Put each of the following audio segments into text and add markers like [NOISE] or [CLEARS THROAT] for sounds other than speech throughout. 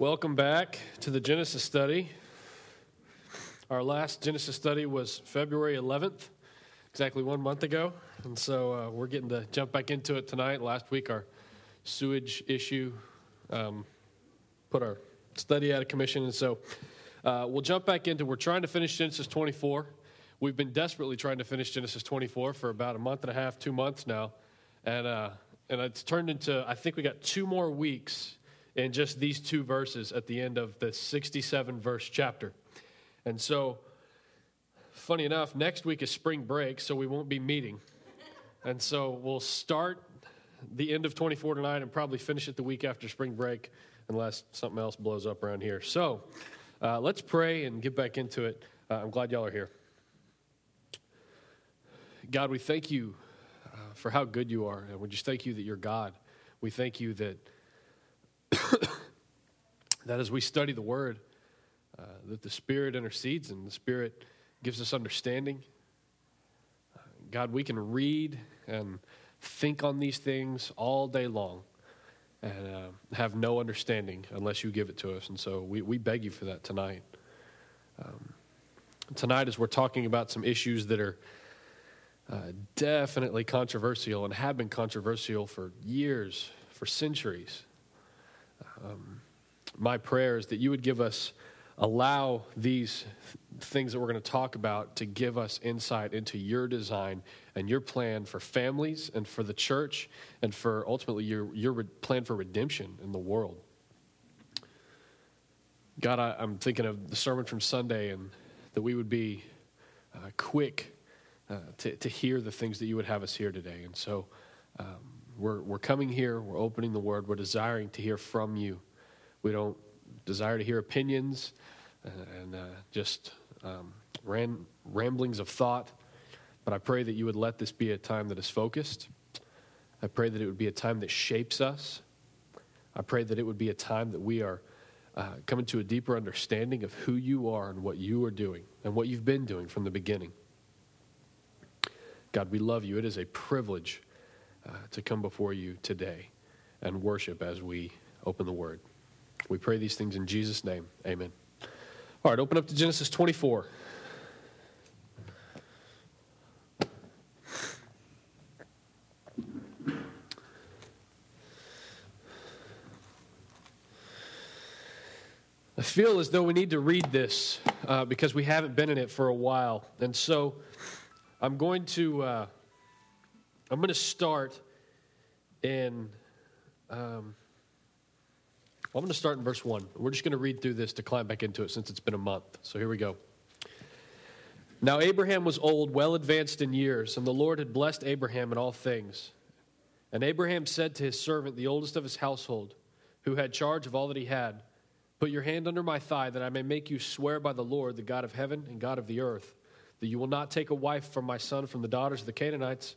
Welcome back to the Genesis study. Our last Genesis study was February 11th, exactly one month ago. And so uh, we're getting to jump back into it tonight. Last week, our sewage issue um, put our study out of commission. And so uh, we'll jump back into We're trying to finish Genesis 24. We've been desperately trying to finish Genesis 24 for about a month and a half, two months now. And, uh, and it's turned into, I think we got two more weeks in just these two verses at the end of the 67 verse chapter. And so, funny enough, next week is spring break, so we won't be meeting. And so we'll start the end of 24 tonight and probably finish it the week after spring break, unless something else blows up around here. So uh, let's pray and get back into it. Uh, I'm glad y'all are here. God, we thank you uh, for how good you are, and we just thank you that you're God. We thank you that [COUGHS] that as we study the Word, uh, that the Spirit intercedes and the Spirit gives us understanding. Uh, God, we can read and think on these things all day long and uh, have no understanding unless you give it to us. And so we, we beg you for that tonight. Um, tonight, as we're talking about some issues that are uh, definitely controversial and have been controversial for years, for centuries. Um, my prayer is that you would give us, allow these things that we're going to talk about to give us insight into your design and your plan for families and for the church and for ultimately your, your plan for redemption in the world. God, I, am thinking of the sermon from Sunday and that we would be uh, quick uh, to, to hear the things that you would have us hear today. And so, um, we're, we're coming here, we're opening the word, we're desiring to hear from you. We don't desire to hear opinions and, and uh, just um, ran, ramblings of thought, but I pray that you would let this be a time that is focused. I pray that it would be a time that shapes us. I pray that it would be a time that we are uh, coming to a deeper understanding of who you are and what you are doing and what you've been doing from the beginning. God, we love you. It is a privilege uh, to come before you today and worship as we open the Word. We pray these things in Jesus' name. Amen. All right, open up to Genesis 24. I feel as though we need to read this uh, because we haven't been in it for a while. And so I'm going to. Uh, I'm going to start in. Um, I'm going to start in verse 1. We're just going to read through this to climb back into it since it's been a month. So here we go. Now, Abraham was old, well advanced in years, and the Lord had blessed Abraham in all things. And Abraham said to his servant, the oldest of his household, who had charge of all that he had, Put your hand under my thigh, that I may make you swear by the Lord, the God of heaven and God of the earth, that you will not take a wife from my son from the daughters of the Canaanites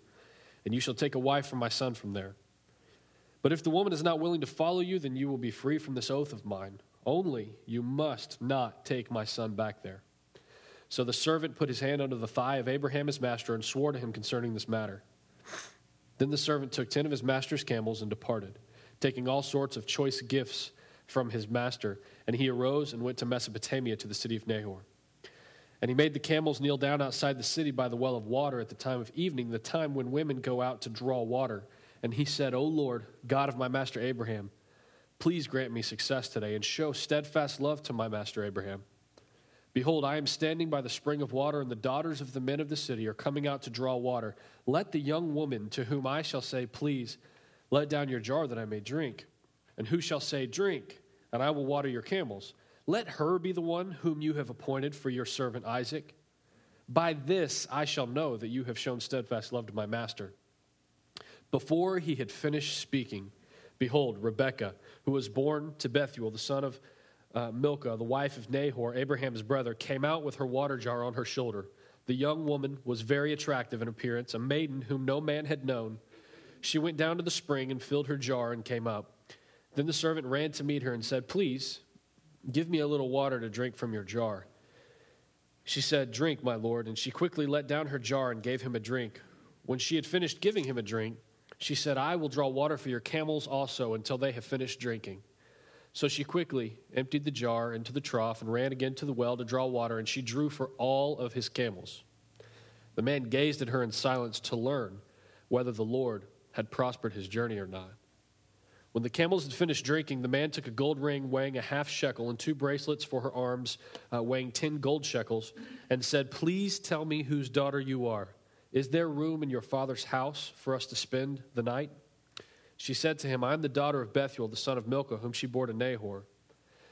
and you shall take a wife for my son from there. But if the woman is not willing to follow you, then you will be free from this oath of mine. Only you must not take my son back there. So the servant put his hand under the thigh of Abraham his master and swore to him concerning this matter. Then the servant took ten of his master's camels and departed, taking all sorts of choice gifts from his master. And he arose and went to Mesopotamia to the city of Nahor. And he made the camels kneel down outside the city by the well of water at the time of evening, the time when women go out to draw water. And he said, O Lord, God of my master Abraham, please grant me success today and show steadfast love to my master Abraham. Behold, I am standing by the spring of water, and the daughters of the men of the city are coming out to draw water. Let the young woman to whom I shall say, Please, let down your jar that I may drink. And who shall say, Drink, and I will water your camels. Let her be the one whom you have appointed for your servant Isaac. By this I shall know that you have shown steadfast love to my master. Before he had finished speaking, behold, Rebekah, who was born to Bethuel, the son of uh, Milcah, the wife of Nahor, Abraham's brother, came out with her water jar on her shoulder. The young woman was very attractive in appearance, a maiden whom no man had known. She went down to the spring and filled her jar and came up. Then the servant ran to meet her and said, Please, give me a little water to drink from your jar. She said, Drink, my lord. And she quickly let down her jar and gave him a drink. When she had finished giving him a drink, she said, I will draw water for your camels also until they have finished drinking. So she quickly emptied the jar into the trough and ran again to the well to draw water, and she drew for all of his camels. The man gazed at her in silence to learn whether the Lord had prospered his journey or not. When the camels had finished drinking, the man took a gold ring weighing a half shekel and two bracelets for her arms uh, weighing ten gold shekels and said, Please tell me whose daughter you are. Is there room in your father's house for us to spend the night? She said to him, I am the daughter of Bethuel, the son of Milcah, whom she bore to Nahor.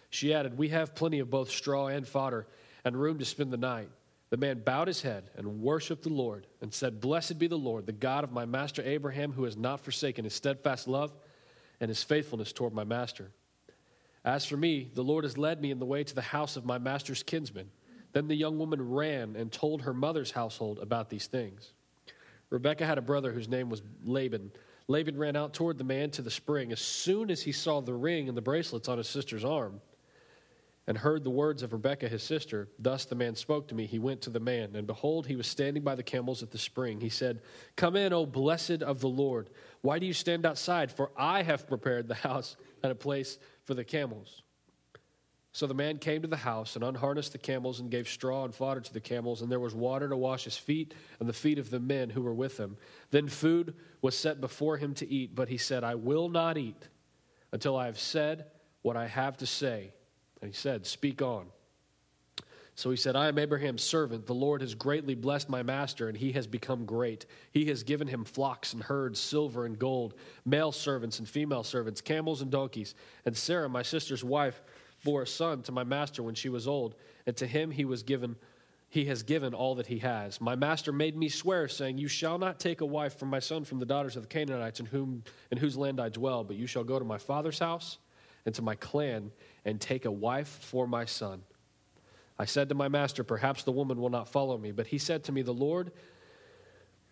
She added, We have plenty of both straw and fodder, and room to spend the night. The man bowed his head and worshiped the Lord, and said, Blessed be the Lord, the God of my master Abraham, who has not forsaken his steadfast love and his faithfulness toward my master. As for me, the Lord has led me in the way to the house of my master's kinsman. Then the young woman ran and told her mother's household about these things. Rebekah had a brother whose name was Laban. Laban ran out toward the man to the spring as soon as he saw the ring and the bracelets on his sister's arm and heard the words of Rebekah his sister. Thus the man spoke to me. He went to the man, and behold, he was standing by the camels at the spring. He said, Come in, O blessed of the Lord. Why do you stand outside? For I have prepared the house and a place for the camels. So the man came to the house and unharnessed the camels and gave straw and fodder to the camels, and there was water to wash his feet and the feet of the men who were with him. Then food was set before him to eat, but he said, I will not eat until I have said what I have to say. And he said, Speak on. So he said, I am Abraham's servant. The Lord has greatly blessed my master, and he has become great. He has given him flocks and herds, silver and gold, male servants and female servants, camels and donkeys. And Sarah, my sister's wife, bore a son to my master when she was old, and to him he was given he has given all that he has. My master made me swear, saying, You shall not take a wife from my son from the daughters of the Canaanites in, whom, in whose land I dwell, but you shall go to my father's house and to my clan and take a wife for my son. I said to my master, Perhaps the woman will not follow me. But he said to me, The Lord,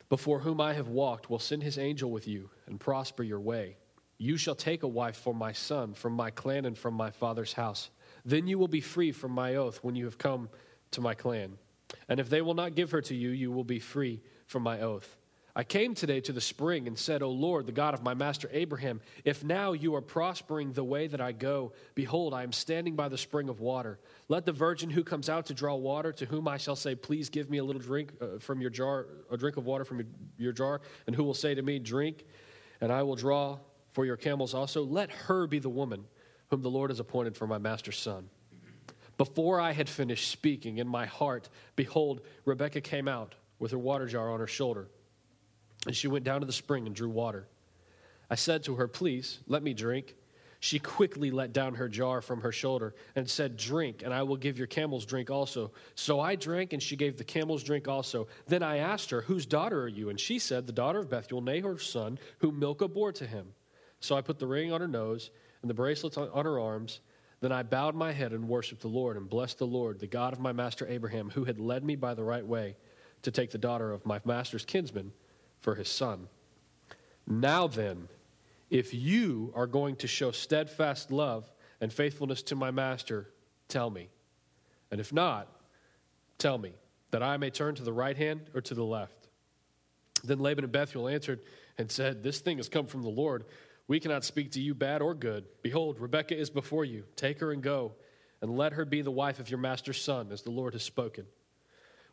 before whom I have walked, will send his angel with you and prosper your way. You shall take a wife for my son from my clan and from my father's house. Then you will be free from my oath when you have come to my clan. And if they will not give her to you, you will be free from my oath. I came today to the spring and said, O Lord, the God of my master Abraham, if now you are prospering the way that I go, behold, I am standing by the spring of water. Let the virgin who comes out to draw water, to whom I shall say, Please give me a little drink uh, from your jar, a drink of water from your, your jar, and who will say to me, Drink, and I will draw for your camels also. Let her be the woman whom the Lord has appointed for my master's son. Before I had finished speaking in my heart, behold, Rebekah came out with her water jar on her shoulder. And she went down to the spring and drew water. I said to her, Please, let me drink. She quickly let down her jar from her shoulder and said, Drink, and I will give your camels drink also. So I drank, and she gave the camels drink also. Then I asked her, Whose daughter are you? And she said, The daughter of Bethuel, Nahor's son, whom Milcah bore to him. So I put the ring on her nose and the bracelets on, her arms. Then I bowed my head and worshiped the Lord and blessed the Lord, the God of my master Abraham, who had led me by the right way to take the daughter of my master's kinsman for his son. Now then, if you are going to show steadfast love and faithfulness to my master, tell me. And if not, tell me, that I may turn to the right hand or to the left. Then Laban and Bethuel answered and said, This thing has come from the Lord. We cannot speak to you bad or good. Behold, Rebekah is before you. Take her and go, and let her be the wife of your master's son, as the Lord has spoken.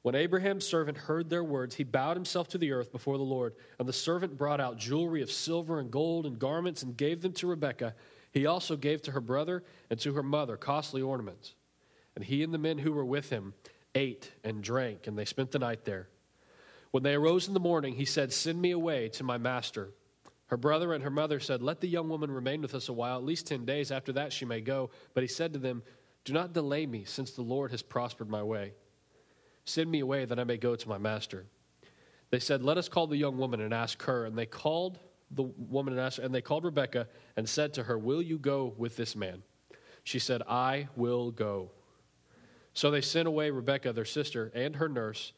When Abraham's servant heard their words, he bowed himself to the earth before the Lord. And the servant brought out jewelry of silver and gold and garments and gave them to Rebekah. He also gave to her brother and to her mother costly ornaments. And he and the men who were with him ate and drank, and they spent the night there. When they arose in the morning, he said, Send me away to my master. Her brother and her mother said, Let the young woman remain with us a while, at least ten days. After that, she may go. But he said to them, Do not delay me, since the Lord has prospered my way. Send me away that I may go to my master. They said, Let us call the young woman and ask her. And they called the woman and asked and they called Rebekah and said to her, Will you go with this man? she said, I will go. So they sent away Rebekah, their sister, and her nurse,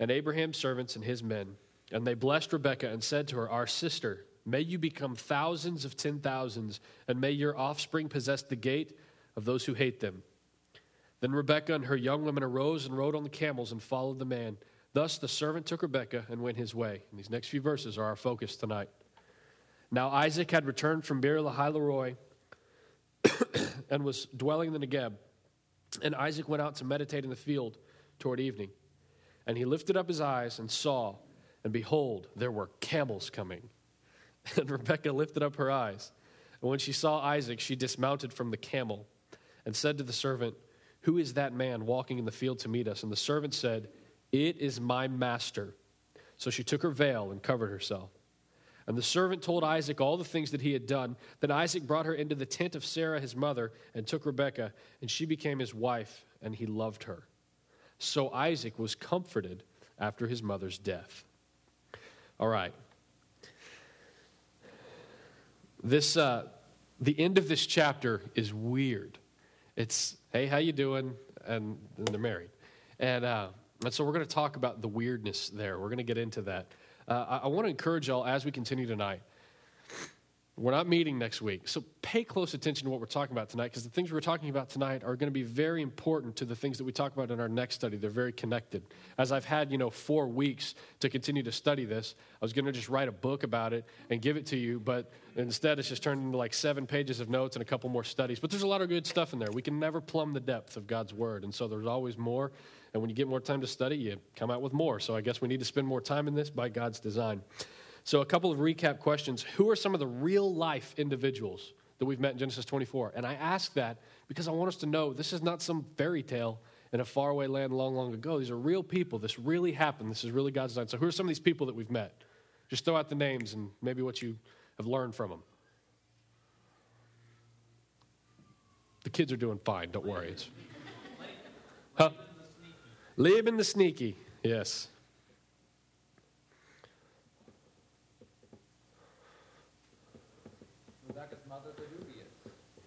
and Abraham's servants and his men. And they blessed Rebekah and said to her, Our sister, may you become thousands of ten thousands, and may your offspring possess the gate of those who hate them. Then Rebekah and her young women arose and rode on the camels and followed the man. Thus the servant took Rebekah and went his way. And these next few verses are our focus tonight. Now Isaac had returned from Beer Lahai [COUGHS] and was dwelling in the Negeb. And Isaac went out to meditate in the field toward evening. And he lifted up his eyes and saw, and behold, there were camels coming. [LAUGHS] And Rebekah lifted up her eyes. And when she saw Isaac, she dismounted from the camel and said to the servant, Who is that man walking in the field to meet us? And the servant said, It is my master. So she took her veil and covered herself. And the servant told Isaac all the things that he had done. Then Isaac brought her into the tent of Sarah, his mother, and took Rebekah, and she became his wife, and he loved her. So Isaac was comforted after his mother's death. All right. This, uh, the end of this chapter is weird. It's, hey, how you doing? And, and they're married. And, uh, and so we're going to talk about the weirdness there. We're going to get into that. Uh, I, I want to encourage y'all as we continue tonight. We're not meeting next week, so pay close attention to what we're talking about tonight because the things we're talking about tonight are going to be very important to the things that we talk about in our next study. They're very connected. As I've had, you know, four weeks to continue to study this, I was going to just write a book about it and give it to you, but instead it's just turned into like seven pages of notes and a couple more studies. But there's a lot of good stuff in there. We can never plumb the depth of God's Word, and so there's always more. And when you get more time to study, you come out with more. So I guess we need to spend more time in this by God's design. So, a couple of recap questions. Who are some of the real life individuals that we've met in Genesis 24? And I ask that because I want us to know this is not some fairy tale in a faraway land long, long ago. These are real people. This really happened. This is really God's design. So, who are some of these people that we've met? Just throw out the names and maybe what you have learned from them. The kids are doing fine. Don't worry. It's, huh? Laban the sneaky. Yes.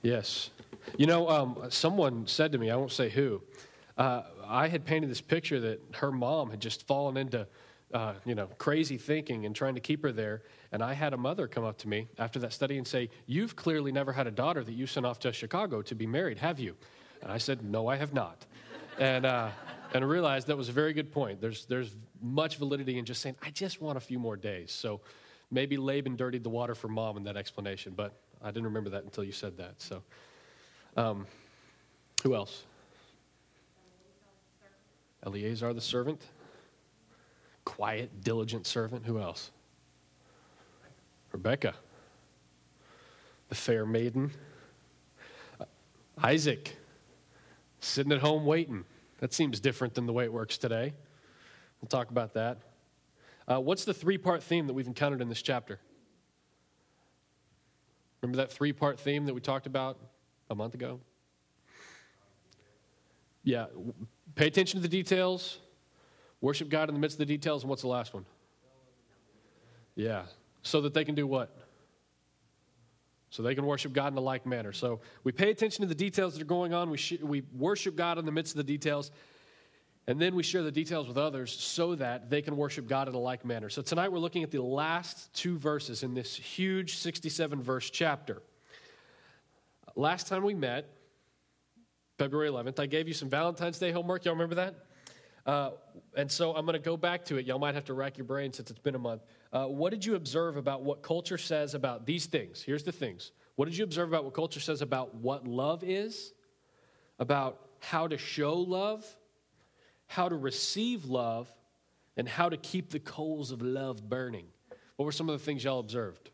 Yes. You know, um, someone said to me, I won't say who, uh, I had painted this picture that her mom had just fallen into, uh, you know, crazy thinking and trying to keep her there. And I had a mother come up to me after that study and say, You've clearly never had a daughter that you sent off to Chicago to be married, have you? And I said, No, I have not. And, uh, and I realized that was a very good point. There's, there's much validity in just saying, I just want a few more days. So maybe Laban dirtied the water for mom in that explanation, but I didn't remember that until you said that. So, um, who else? Eleazar the servant. Quiet, diligent servant. Who else? Rebecca, the fair maiden. Uh, Isaac, sitting at home waiting. That seems different than the way it works today. We'll talk about that. Uh, what's the three part theme that we've encountered in this chapter? Remember that three part theme that we talked about a month ago? Yeah. Pay attention to the details, worship God in the midst of the details, and what's the last one? Yeah. So that they can do what? So they can worship God in a like manner. So we pay attention to the details that are going on. We, sh- we worship God in the midst of the details. And then we share the details with others so that they can worship God in a like manner. So tonight we're looking at the last two verses in this huge 67 verse chapter. Last time we met, February 11th, I gave you some Valentine's Day homework. Y'all remember that? Uh, and so I'm going to go back to it. Y'all might have to rack your brain since it's been a month. Uh, what did you observe about what culture says about these things? Here's the things. What did you observe about what culture says about what love is, about how to show love, how to receive love, and how to keep the coals of love burning. What were some of the things y'all observed?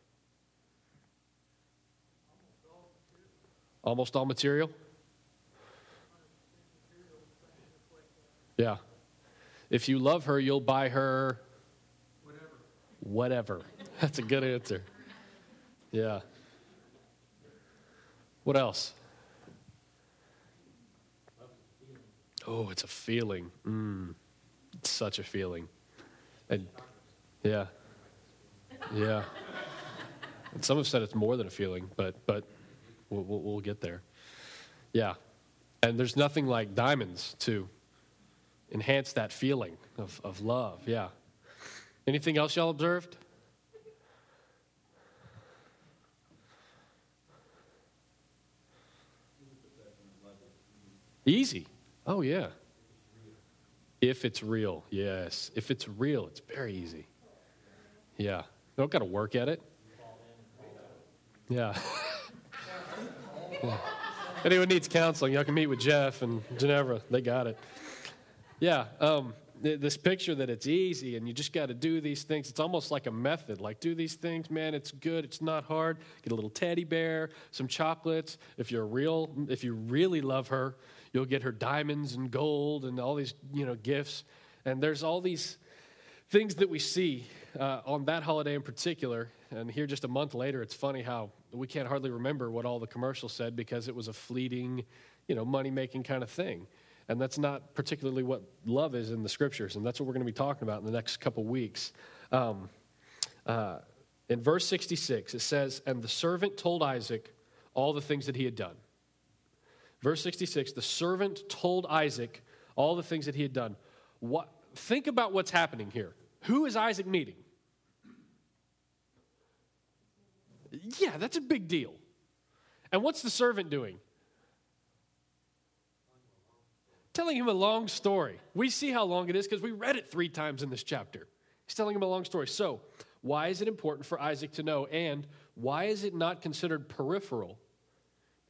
Almost all material? Yeah. If you love her, you'll buy her whatever. [LAUGHS] That's a good answer. Yeah. What else? Oh, it's a feeling. Mm, it's such a feeling. And yeah, yeah. And some have said it's more than a feeling, but but we'll, we'll, we'll get there. Yeah. And there's nothing like diamonds to enhance that feeling of, of love. Yeah. Anything else y'all observed? Easy. Oh, yeah. If it's real, yes. If it's real, it's very easy. Yeah. Don't got to work at it. Yeah. [LAUGHS] yeah. Anyone needs counseling, y'all can meet with Jeff and Ginevra. They got it. Yeah. Um, this picture that it's easy and you just got to do these things. It's almost like a method. Like, do these things, man. It's good. It's not hard. Get a little teddy bear, some chocolates. If you're real, if you really love her, you'll get her diamonds and gold and all these, you know, gifts. And there's all these things that we see uh, on that holiday in particular. And here, just a month later, it's funny how we can't hardly remember what all the commercials said because it was a fleeting, you know, money making kind of thing. And that's not particularly what love is in the scriptures. And that's what we're going to be talking about in the next couple weeks. Um, uh, in verse 66, it says, And the servant told Isaac all the things that he had done. Verse 66, the servant told Isaac all the things that he had done. What, think about what's happening here. Who is Isaac meeting? Yeah, that's a big deal. And what's the servant doing? telling him a long story. We see how long it is because we read it three times in this chapter. He's telling him a long story. So, why is it important for Isaac to know? And why is it not considered peripheral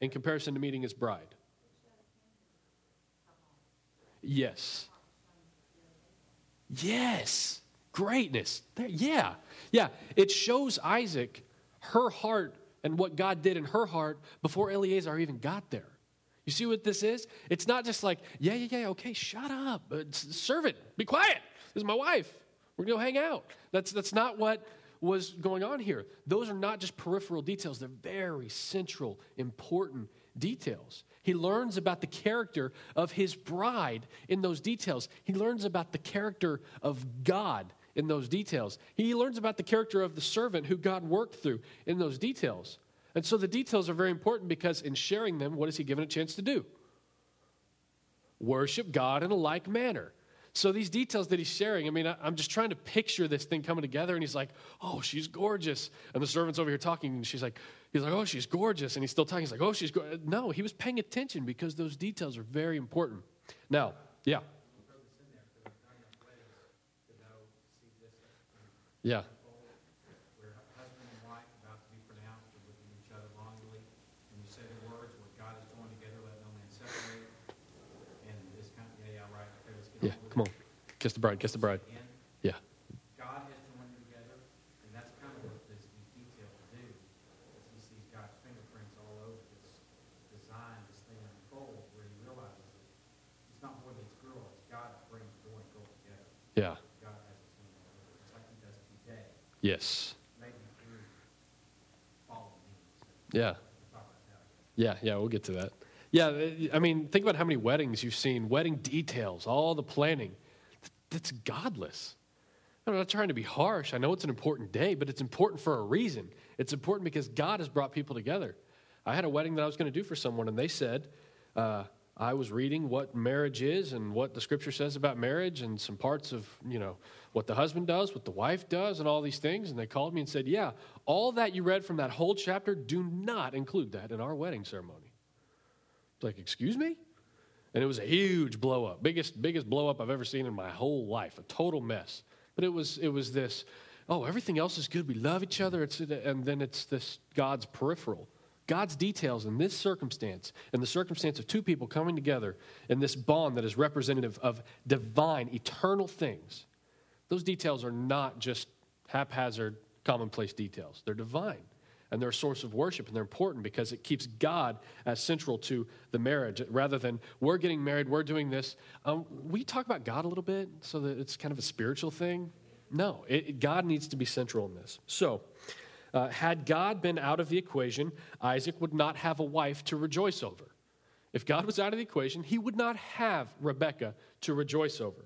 in comparison to meeting his bride? Yes. Yes. Greatness. Yeah. Yeah. It shows Isaac her heart and what God did in her heart before Eleazar even got there. You see what this is? It's not just like, yeah, yeah, yeah, okay, shut up. Uh, servant, be quiet. This is my wife. We're going to go hang out. That's, that's not what was going on here. Those are not just peripheral details, they're very central, important details. He learns about the character of his bride in those details. He learns about the character of God in those details. He learns about the character of the servant who God worked through in those details. And so the details are very important because in sharing them, what is he given a chance to do? Worship God in a like manner. So these details that he's sharing, I mean, I, am just trying to picture this thing coming together, and he's like, "Oh, she's gorgeous," and the servant's over here talking, and she's like, "He's like, oh, she's gorgeous," and he's still talking. He's like, "Oh, she's go-. no." He was paying attention because those details are very important. Now, yeah. yeah, yeah. Come on. Kiss the bride. Kiss the bride. Yeah. God has joined them together, and that's kind of what this details do. As he sees God's fingerprints all over this design, this thing unfold, where he realizes that it's not boy meets girl, it's God that brings boy and girl together. Yeah. God has a team just like he does today. Yes. Maybe through following me. Yeah. Yeah, yeah, we'll get to that. Yeah, I mean, think about how many weddings you've seen, wedding details, all the planning. That's godless. I'm not trying to be harsh. I know it's an important day, but it's important for a reason. It's important because God has brought people together. I had a wedding that I was going to do for someone, and they said, uh, I was reading what marriage is and what the scripture says about marriage and some parts of, you know, what the husband does, what the wife does, and all these things. And they called me and said, Yeah, all that you read from that whole chapter, do not include that in our wedding ceremony like, excuse me? And it was a huge blow up, biggest, biggest blow up I've ever seen in my whole life, a total mess. But it was, it was this, oh, everything else is good. We love each other. It's, and then it's this God's peripheral. God's details in this circumstance, in the circumstance of two people coming together in this bond that is representative of divine, eternal things, those details are not just haphazard, commonplace details. They're divine and they're a source of worship and they're important because it keeps God as central to the marriage rather than we're getting married, we're doing this. Um, we talk about God a little bit so that it's kind of a spiritual thing. No, it, God needs to be central in this. So, uh, had God been out of the equation, Isaac would not have a wife to rejoice over. If God was out of the equation, he would not have Rebekah to rejoice over.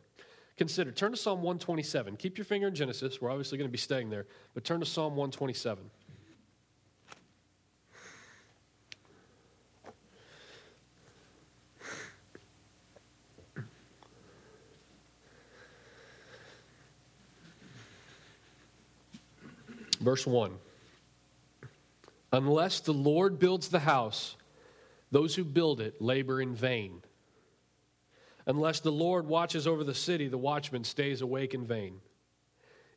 Consider, turn to Psalm 127. Keep your finger in Genesis. We're obviously going to be staying there, but turn to Psalm 127. Verse 1. Unless the Lord builds the house, those who build it labor in vain. Unless the Lord watches over the city, the watchman stays awake in vain.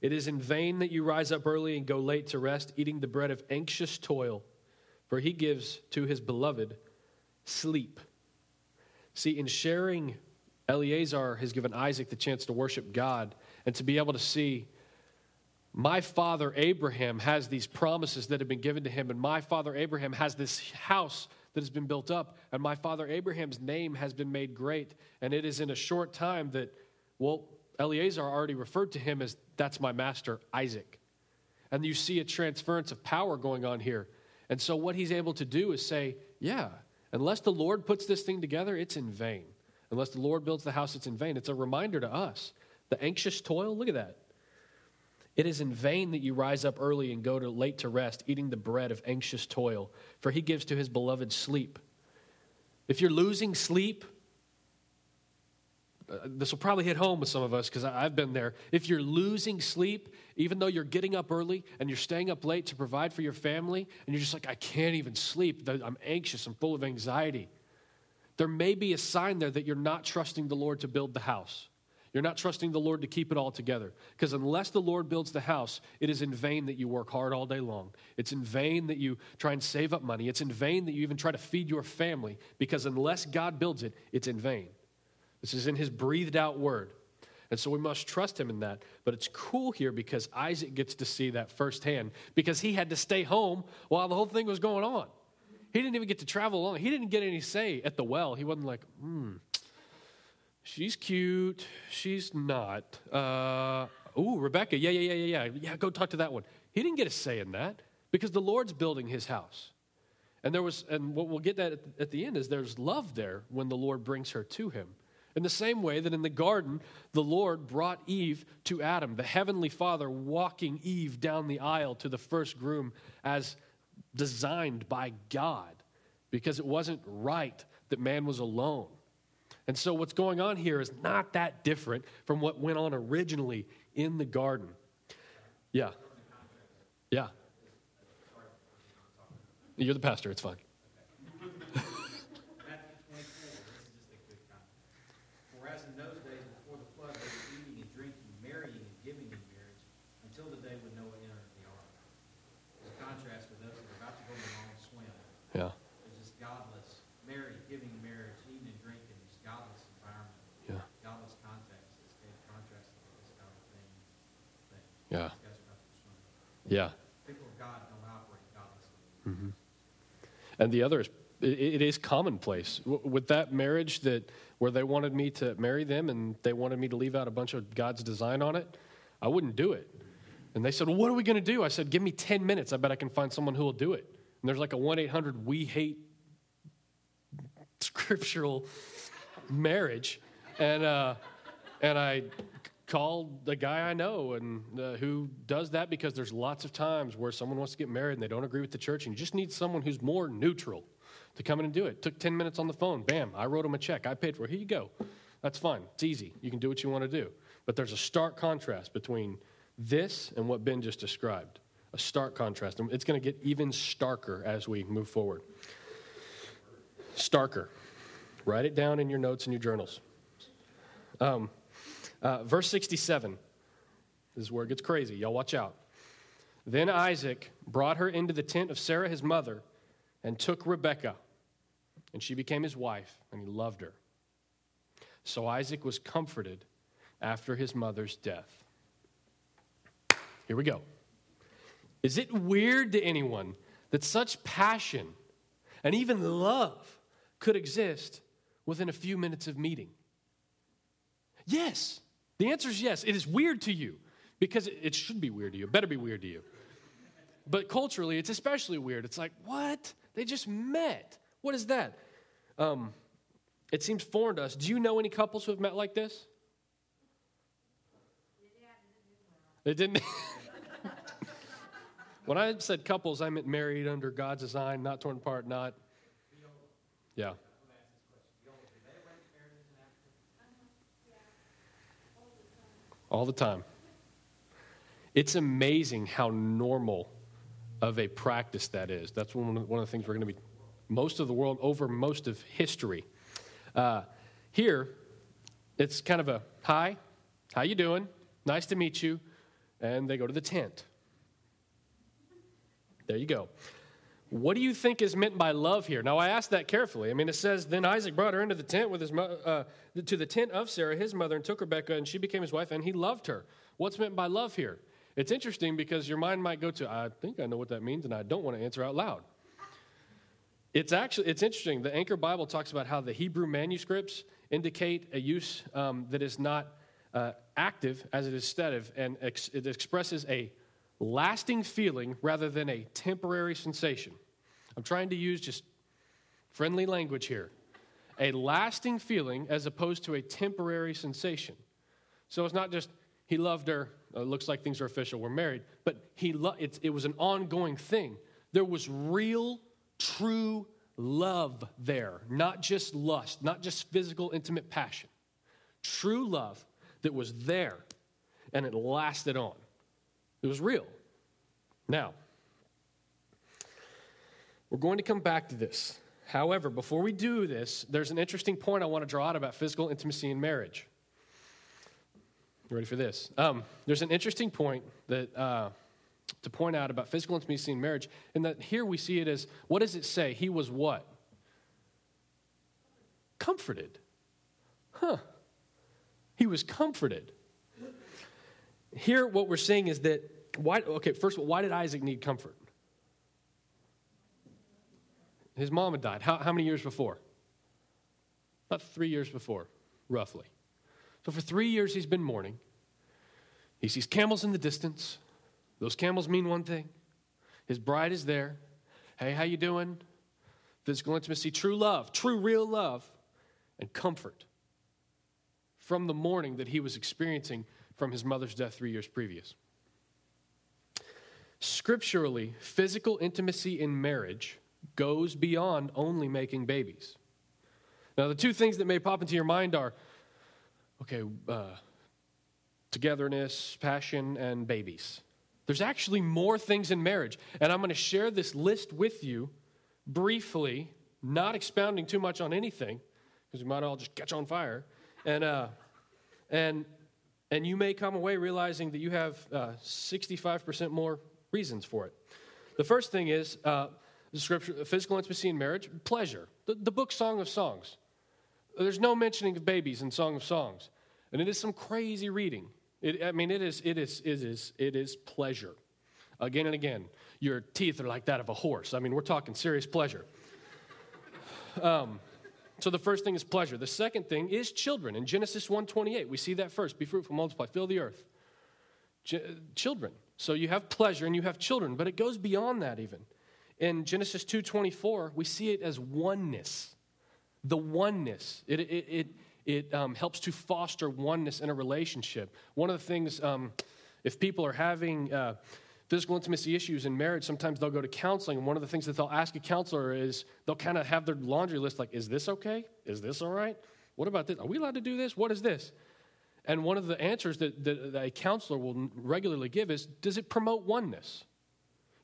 It is in vain that you rise up early and go late to rest, eating the bread of anxious toil, for he gives to his beloved sleep. See, in sharing, Eleazar has given Isaac the chance to worship God and to be able to see my father Abraham has these promises that have been given to him, and my father Abraham has this house that has been built up, and my father Abraham's name has been made great. And it is in a short time that, well, Eleazar already referred to him as that's my master, Isaac. And you see a transference of power going on here. And so what he's able to do is say, yeah, unless the Lord puts this thing together, it's in vain. Unless the Lord builds the house, it's in vain. It's a reminder to us. The anxious toil, look at that. It is in vain that you rise up early and go to late to rest, eating the bread of anxious toil, for he gives to his beloved sleep. If you're losing sleep, uh, this will probably hit home with some of us because I've been there. If you're losing sleep, even though you're getting up early and you're staying up late to provide for your family, and you're just like, I can't even sleep, I'm anxious, I'm full of anxiety, there may be a sign there that you're not trusting the Lord to build the house. You're not trusting the Lord to keep it all together. Because unless the Lord builds the house, it is in vain that you work hard all day long. It's in vain that you try and save up money. It's in vain that you even try to feed your family. Because unless God builds it, it's in vain. This is in his breathed out word. And so we must trust him in that. But it's cool here because Isaac gets to see that firsthand because he had to stay home while the whole thing was going on. He didn't even get to travel along. He didn't get any say at the well. He wasn't like, hmm, she's cute. She's not. Uh, ooh, Rebecca. Yeah, yeah, yeah, yeah, yeah. Yeah, go talk to that one. He didn't get a say in that because the Lord's building his house. And there was, and what we'll get at at the end is there's love there when the Lord brings her to him. In the same way that in the garden, the Lord brought Eve to Adam, the heavenly Father walking Eve down the aisle to the first groom as designed by God, because it wasn't right that man was alone. And so, what's going on here is not that different from what went on originally in the garden. Yeah. Yeah. You're the pastor, it's fine. Yeah. People of God don't. Mm-hmm. And the other is, it, it is commonplace. With that marriage that where they wanted me to marry them and they wanted me to leave out a bunch of God's design on it, I wouldn't do it. And they said, Well, what are we going to do? I said, Give me 10 minutes. I bet I can find someone who will do it. And there's like a 1 800 We Hate [LAUGHS] Scriptural Marriage. And, uh, and I called the guy I know and uh, who does that because there's lots of times where someone wants to get married and they don't agree with the church and you just need someone who's more neutral to come in and do it. Took 10 minutes on the phone. Bam, I wrote him a check. I paid for it. Here you go. That's fine. It's easy. You can do what you want to do. But there's a stark contrast between this and what Ben just described. A stark contrast. And it's going to get even starker as we move forward. Starker. Write it down in your notes and your journals. Um, uh, verse 67 this is where it gets crazy. Y'all watch out. Then Isaac brought her into the tent of Sarah, his mother, and took Rebekah, and she became his wife, and he loved her. So Isaac was comforted after his mother's death. Here we go. Is it weird to anyone that such passion and even love could exist within a few minutes of meeting? Yes. The answer is yes. It is weird to you because it should be weird to you. It better be weird to you. But culturally, it's especially weird. It's like, what? They just met. What is that? Um, it seems foreign to us. Do you know any couples who have met like this? It didn't. [LAUGHS] when I said couples, I meant married under God's design, not torn apart, not. Yeah. All the time. It's amazing how normal of a practice that is. That's one of, the things we're going to be most of the world over most of history. Uh, here, it's kind of a hi, how you doing? Nice to meet you. And they go to the tent. There you go. What do you think is meant by love here? Now, I asked that carefully. I mean, it says, Then Isaac brought her into the tent with his uh, to the tent of Sarah, his mother, and took Rebekah, and she became his wife, and he loved her. What's meant by love here? It's interesting because your mind might go to, I think I know what that means, and I don't want to answer out loud. It's actually it's interesting. The Anchor Bible talks about how the Hebrew manuscripts indicate a use um, that is not uh, active as it is stative, and ex- it expresses a lasting feeling rather than a temporary sensation. I'm trying to use just friendly language here. A lasting feeling as opposed to a temporary sensation. So it's not just he loved her, uh, looks like things are official, we're married, but he lo- it was an ongoing thing. There was real, true love there, not just lust, not just physical, intimate passion. True love that was there and it lasted on. It was real. Now, we're going to come back to this. However, before we do this, there's an interesting point I want to draw out about physical intimacy in marriage. You ready for this? Um, there's an interesting point that uh, to point out about physical intimacy in marriage, and that here we see it as what does it say? He was what? Comforted. Huh. He was comforted. Here, what we're saying is that why, okay, first of all, why did Isaac need comfort? His mom had died. How, how many years before? About three years before, roughly. So for three years, he's been mourning. He sees camels in the distance. Those camels mean one thing. His bride is there. Hey, how you doing? Physical intimacy, true love, true real love, and comfort from the mourning that he was experiencing from his mother's death three years previous. Scripturally, physical intimacy in marriage goes beyond only making babies. Now, the two things that may pop into your mind are okay, uh, togetherness, passion, and babies. There's actually more things in marriage. And I'm going to share this list with you briefly, not expounding too much on anything, because we might all just catch on fire. And, uh, and, and you may come away realizing that you have uh, 65% more reasons for it. The first thing is uh, the scripture, physical intimacy in marriage, pleasure. The, the book Song of Songs. There's no mentioning of babies in Song of Songs. And it is some crazy reading. It, I mean, it is, it, is, it, is, it is pleasure. Again and again. Your teeth are like that of a horse. I mean, we're talking serious pleasure. [SIGHS] Um, so the first thing is pleasure. The second thing is children. In Genesis 1:28, we see that first. Be fruitful, multiply, fill the earth. Ch- children. So you have pleasure and you have children, but it goes beyond that even. In Genesis 2:24, we see it as oneness. The oneness. It, it, it, it um, helps to foster oneness in a relationship. One of the things, um, if people are having uh, physical intimacy issues in marriage, sometimes they'll go to counseling, and one of the things that they'll ask a counselor is they'll kind of have their laundry list like, is this okay? Is this all right? What about this? Are we allowed to do this? What is this? And one of the answers that, that, that a counselor will regularly give is Does it promote oneness?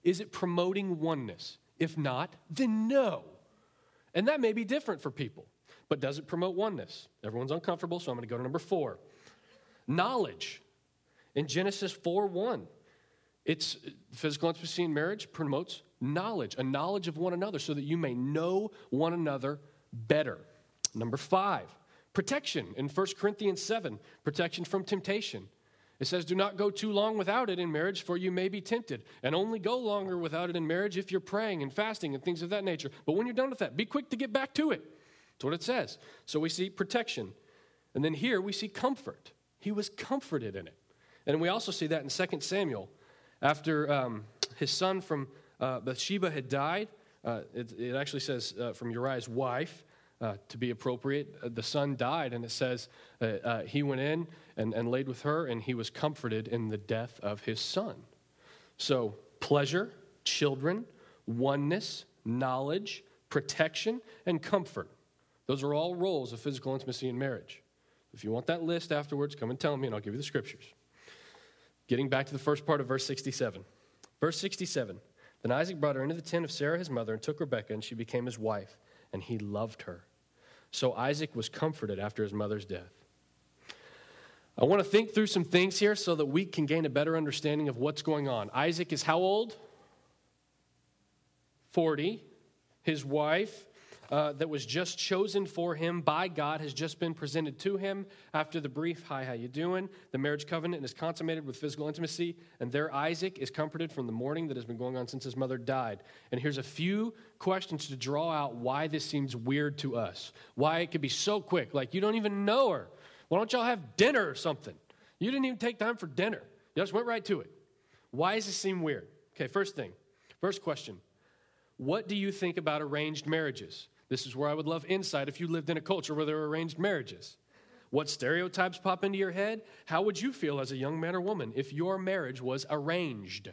Is it promoting oneness? If not, then no. And that may be different for people. But does it promote oneness? Everyone's uncomfortable, so I'm going to go to number four. Knowledge. In Genesis 4 1, it's physical intimacy in marriage promotes knowledge, a knowledge of one another, so that you may know one another better. Number five, protection in 1 Corinthians 7, protection from temptation. It says, Do not go too long without it in marriage, for you may be tempted. And only go longer without it in marriage if you're praying and fasting and things of that nature. But when you're done with that, be quick to get back to it. That's what it says. So we see protection. And then here we see comfort. He was comforted in it. And we also see that in 2 Samuel. After um, his son from uh, Bathsheba had died, uh, it, it, actually says uh, from Uriah's wife, uh, to be appropriate, uh, the son died, and it says uh, he went in and, and laid with her, and he was comforted in the death of his son. So, pleasure, children, oneness, knowledge, protection, and comfort. Those are all roles of physical intimacy in marriage. If you want that list afterwards, come and tell me, and I'll give you the scriptures. Getting back to the first part of verse 67. Verse 67 Then Isaac brought her into the tent of Sarah his mother and took Rebekah, and she became his wife, and he loved her. So Isaac was comforted after his mother's death. I want to think through some things here so that we can gain a better understanding of what's going on. Isaac is how old? 40. His wife uh, that was just chosen for him by God has just been presented to him after the brief hi how you doing the marriage covenant is consummated with physical intimacy and there Isaac is comforted from the mourning that has been going on since his mother died and here's a few questions to draw out why this seems weird to us why it could be so quick like you don't even know her why don't y'all have dinner or something you didn't even take time for dinner you just went right to it why does this seem weird okay first thing first question what do you think about arranged marriages this is where I would love insight if you lived in a culture where there were arranged marriages. What stereotypes pop into your head? How would you feel as a young man or woman if your marriage was arranged?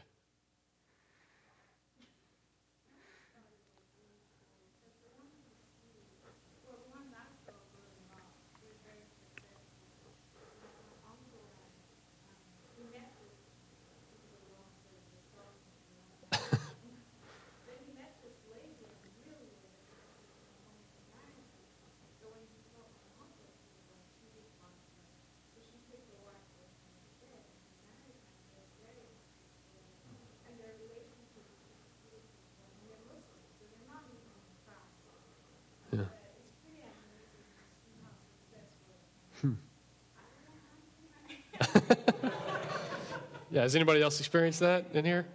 Yeah, has anybody else experienced that in here?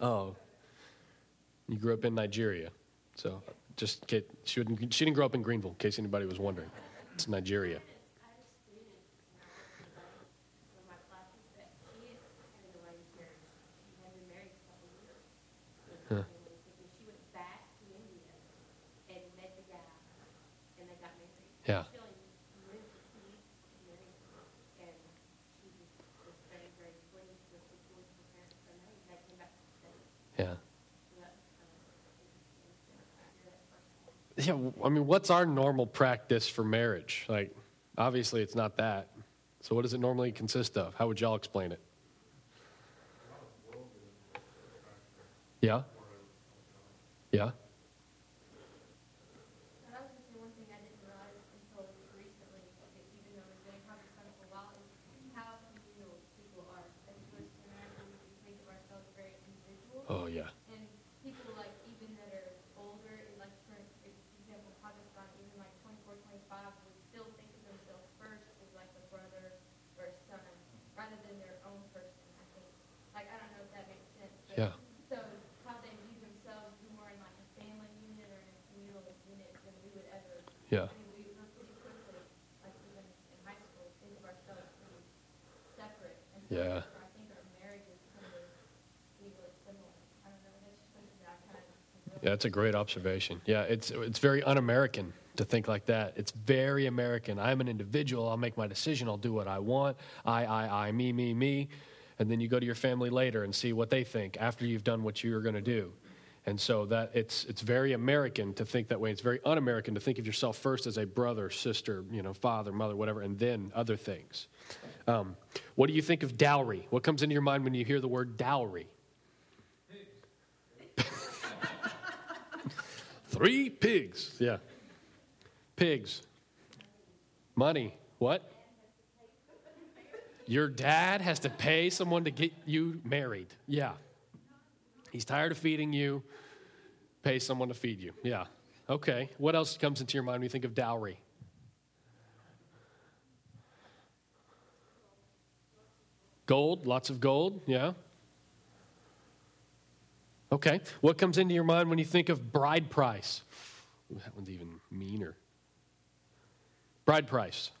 Oh, you grew up in Nigeria, so just she, didn't, she didn't grow up in Greenville, in case anybody was wondering. It's Nigeria. Huh. Yeah. Yeah. Yeah, I mean, what's our normal practice for marriage? Like, obviously, it's not that. So, what does it normally consist of? How would y'all explain it? Yeah? Yeah? Oh, yeah. And people like even that are older, like for example, Pakistan, even like 24, 25, would still think of themselves first as like a brother or a son, rather than their own person. I think. Like I don't know if that makes sense. But Yeah. So how they view themselves more in like a family unit or in a communal unit than we would ever. Yeah. I mean, we were pretty quickly, like even in high school, think of ourselves pretty separate. And so Yeah. I think our marriages kind of be really similar. I don't know. That's just something that I kind of. Yeah, that's a great observation. Yeah, it's it's very un-American to think like that. It's very American. I'm an individual. I'll make my decision. I'll do what I want. I, I, I, me, me, me. And then you go to your family later and see what they think after you've done what you're going to do. And so that it's it's very American to think that way. It's very un-American to think of yourself first as a brother, sister, you know, father, mother, whatever, and then other things. Um, what do you think of dowry? What comes into your mind when you hear the word dowry? [LAUGHS] Three pigs. Yeah. Pigs. Money. What? Your dad has to pay someone to get you married. Yeah. He's tired of feeding you. Pay someone to feed you. Yeah. Okay. What else comes into your mind when you think of dowry? Gold. Lots of gold. Yeah. Okay. What comes into your mind when you think of bride price? Ooh, that one's even meaner. Bride price.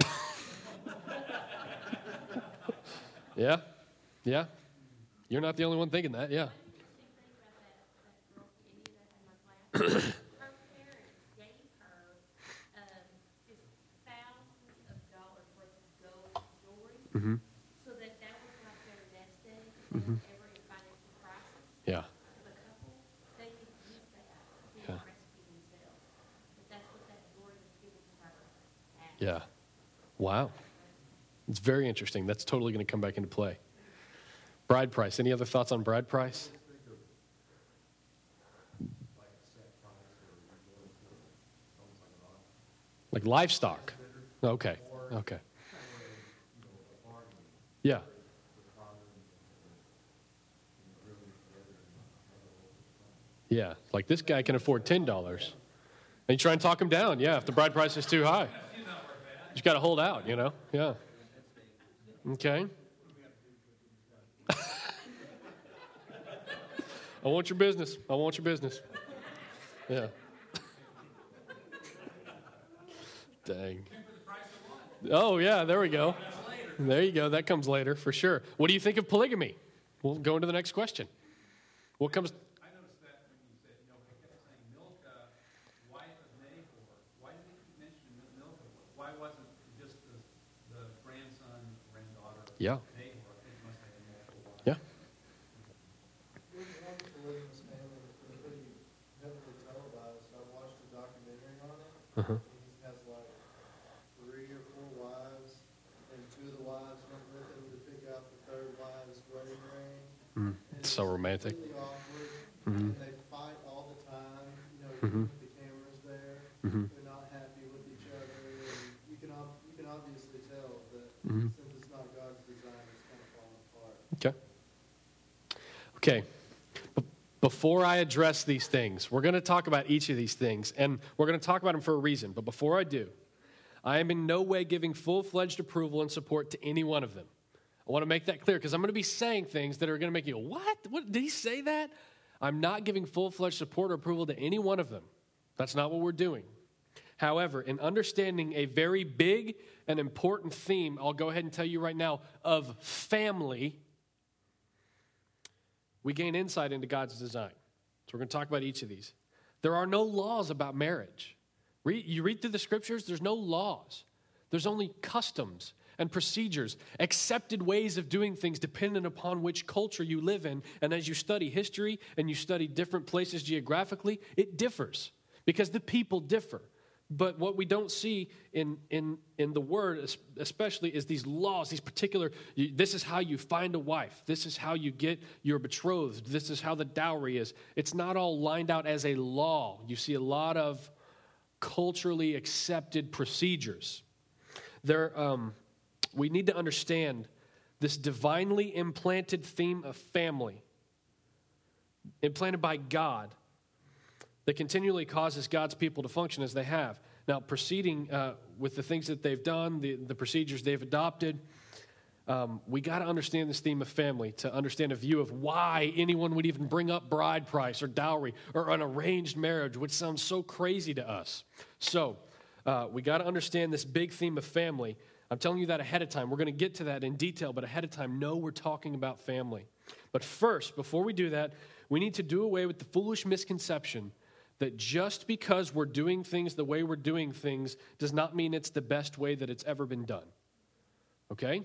[LAUGHS] yeah? Yeah? You're not the only one thinking that, yeah. her parents gave her um, just thousands of dollars worth of gold jewelry, Mm-hmm. so that that was like their nest egg. If Mhm. ever financial crisis Yeah. of couple, they could use that to Yeah. rescue themselves. But that's what that jewelry was given to her. Yeah. Wow. It's very interesting. That's totally going to come back into play. Bride price. Any other thoughts on bride price? Like livestock. Okay. Okay. Yeah. Yeah. Like this guy can afford $10. And you try and talk him down. Yeah, if the bride price is too high. You got to hold out, you know? Yeah. Okay. [LAUGHS] I want your business. I want your business. Yeah. Dang. Oh, yeah, there we go. There you go. That comes later for sure. What do you think of polygamy? We'll go into the next question. What comes. I noticed that when so romantic. Really awkward, Mhm. they fight all the time. You know, Mhm. the cameras there, Mhm. they're not happy with each other, you can you can obviously tell that Mhm. since it's not God's design, it's kind of falling apart. Okay. Okay. B- Before I address these things, we're going to talk about each of these things, and we're going to talk about them for a reason. But before I do, I am in no way giving full fledged approval and support to any one of them. I want to make that clear because I'm going to be saying things that are going to make you What? What? Did he say that? I'm not giving full fledged support or approval to any one of them. That's not what we're doing. However, in understanding a very big and important theme, I'll go ahead and tell you right now of family, we gain insight into God's design. So we're going to talk about each of these. There are no laws about marriage. You read through the scriptures, there's no laws. There's only customs and procedures, accepted ways of doing things dependent upon which culture you live in. And as you study history and you study different places geographically, it differs because the people differ. But what we don't see in, in, in the word, especially, is these laws, these particular, this is how you find a wife. This is how you get your betrothed. This is how the dowry is. It's not all lined out as a law. You see a lot of culturally accepted procedures. There, um, we need to understand this divinely implanted theme of family, implanted by God, that continually causes God's people to function as they have. Now, proceeding uh, with the things that they've done, the, the procedures they've adopted, um, we got to understand this theme of family to understand a view of why anyone would even bring up bride price or dowry or an arranged marriage, which sounds so crazy to us. So, uh, we got to understand this big theme of family. I'm telling you that ahead of time. We're going to get to that in detail, but ahead of time, know we're talking about family. But first, before we do that, we need to do away with the foolish misconception that just because we're doing things the way we're doing things does not mean it's the best way that it's ever been done. Okay?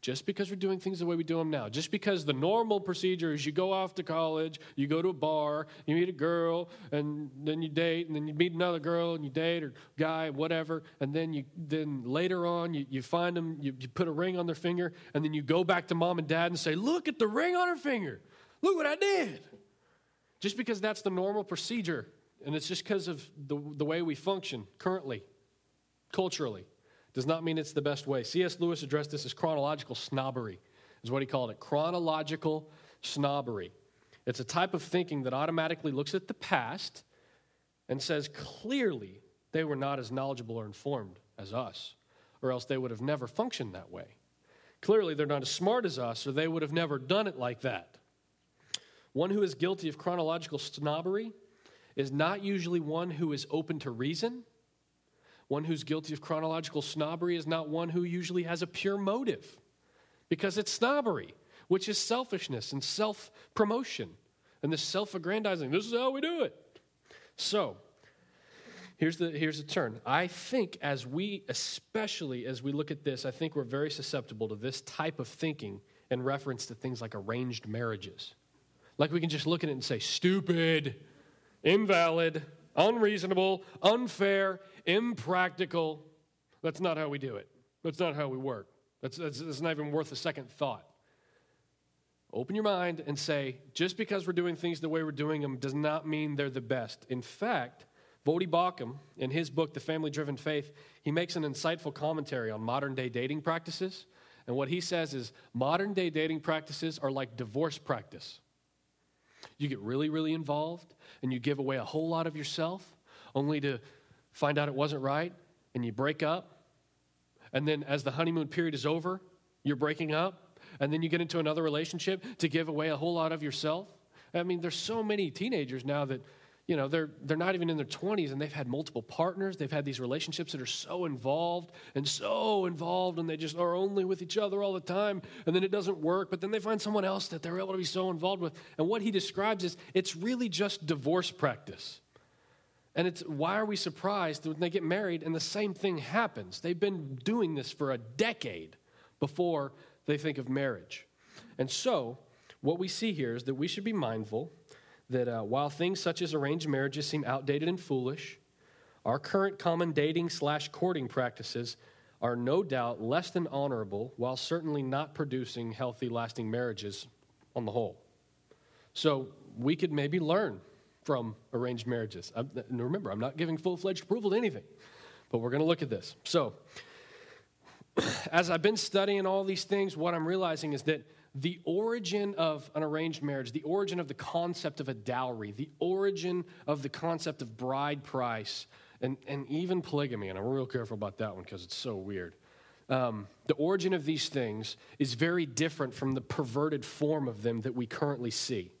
Just because we're doing things the way we do them now, just because the normal procedure is you go off to college, you go to a bar, you meet a girl, and then you date, and then you meet another girl, and you date or guy, whatever, and then you then later on you, you find them, you, you put a ring on their finger, and then you go back to mom and dad and say, "Look at the ring on her finger. Look what I did." Just because that's the normal procedure, and it's just because of the, the way we function currently, culturally, does not mean it's the best way. C.S. Lewis addressed this as chronological snobbery, is what he called it. Chronological snobbery. It's a type of thinking that automatically looks at the past and says clearly they were not as knowledgeable or informed as us, or else they would have never functioned that way. Clearly, they're not as smart as us, or they would have never done it like that. One who is guilty of chronological snobbery is not usually one who is open to reason. One who's guilty of chronological snobbery is not one who usually has a pure motive, because it's snobbery, which is selfishness and self promotion and this self aggrandizing. This is how we do it. So, here's the, here's the turn. I think, as we, especially as we look at this, I think we're very susceptible to this type of thinking in reference to things like arranged marriages. Like we can just look at it and say, stupid, invalid, unreasonable, unfair, impractical. That's not how we do it. That's not how we work. That's, that's, that's not even worth a second thought. Open your mind and say, just because we're doing things the way we're doing them does not mean they're the best. In fact, Voddie Baucham, in his book, The Family Driven Faith, he makes an insightful commentary on modern day dating practices. And what he says is modern day dating practices are like divorce practice. You get really, really involved and you give away a whole lot of yourself only to find out it wasn't right and you break up. And then as the honeymoon period is over, you're breaking up. And then you get into another relationship to give away a whole lot of yourself. I mean, there's so many teenagers now that you know, they're, they're not even in their 20s and they've had multiple partners. They've had these relationships that are so involved and so involved and they just are only with each other all the time and then it doesn't work. But then they find someone else that they're able to be so involved with. And what he describes is it's really just divorce practice. And it's why are we surprised when they get married and the same thing happens? They've been doing this for a decade before they think of marriage. And so, what we see here is that we should be mindful that uh, while things such as arranged marriages seem outdated and foolish, our current common dating slash courting practices are no doubt less than honorable while certainly not producing healthy, lasting marriages on the whole. So we could maybe learn from arranged marriages. I'm, remember, I'm not giving full fledged approval to anything, but we're going to look at this. So, [CLEARS THROAT] as I've been studying all these things, what I'm realizing is that the origin of an arranged marriage, the origin of the concept of a dowry, the origin of the concept of bride price, and, and even polygamy, and I'm real careful about that one because it's so weird. Um, the origin of these things is very different from the perverted form of them that we currently see.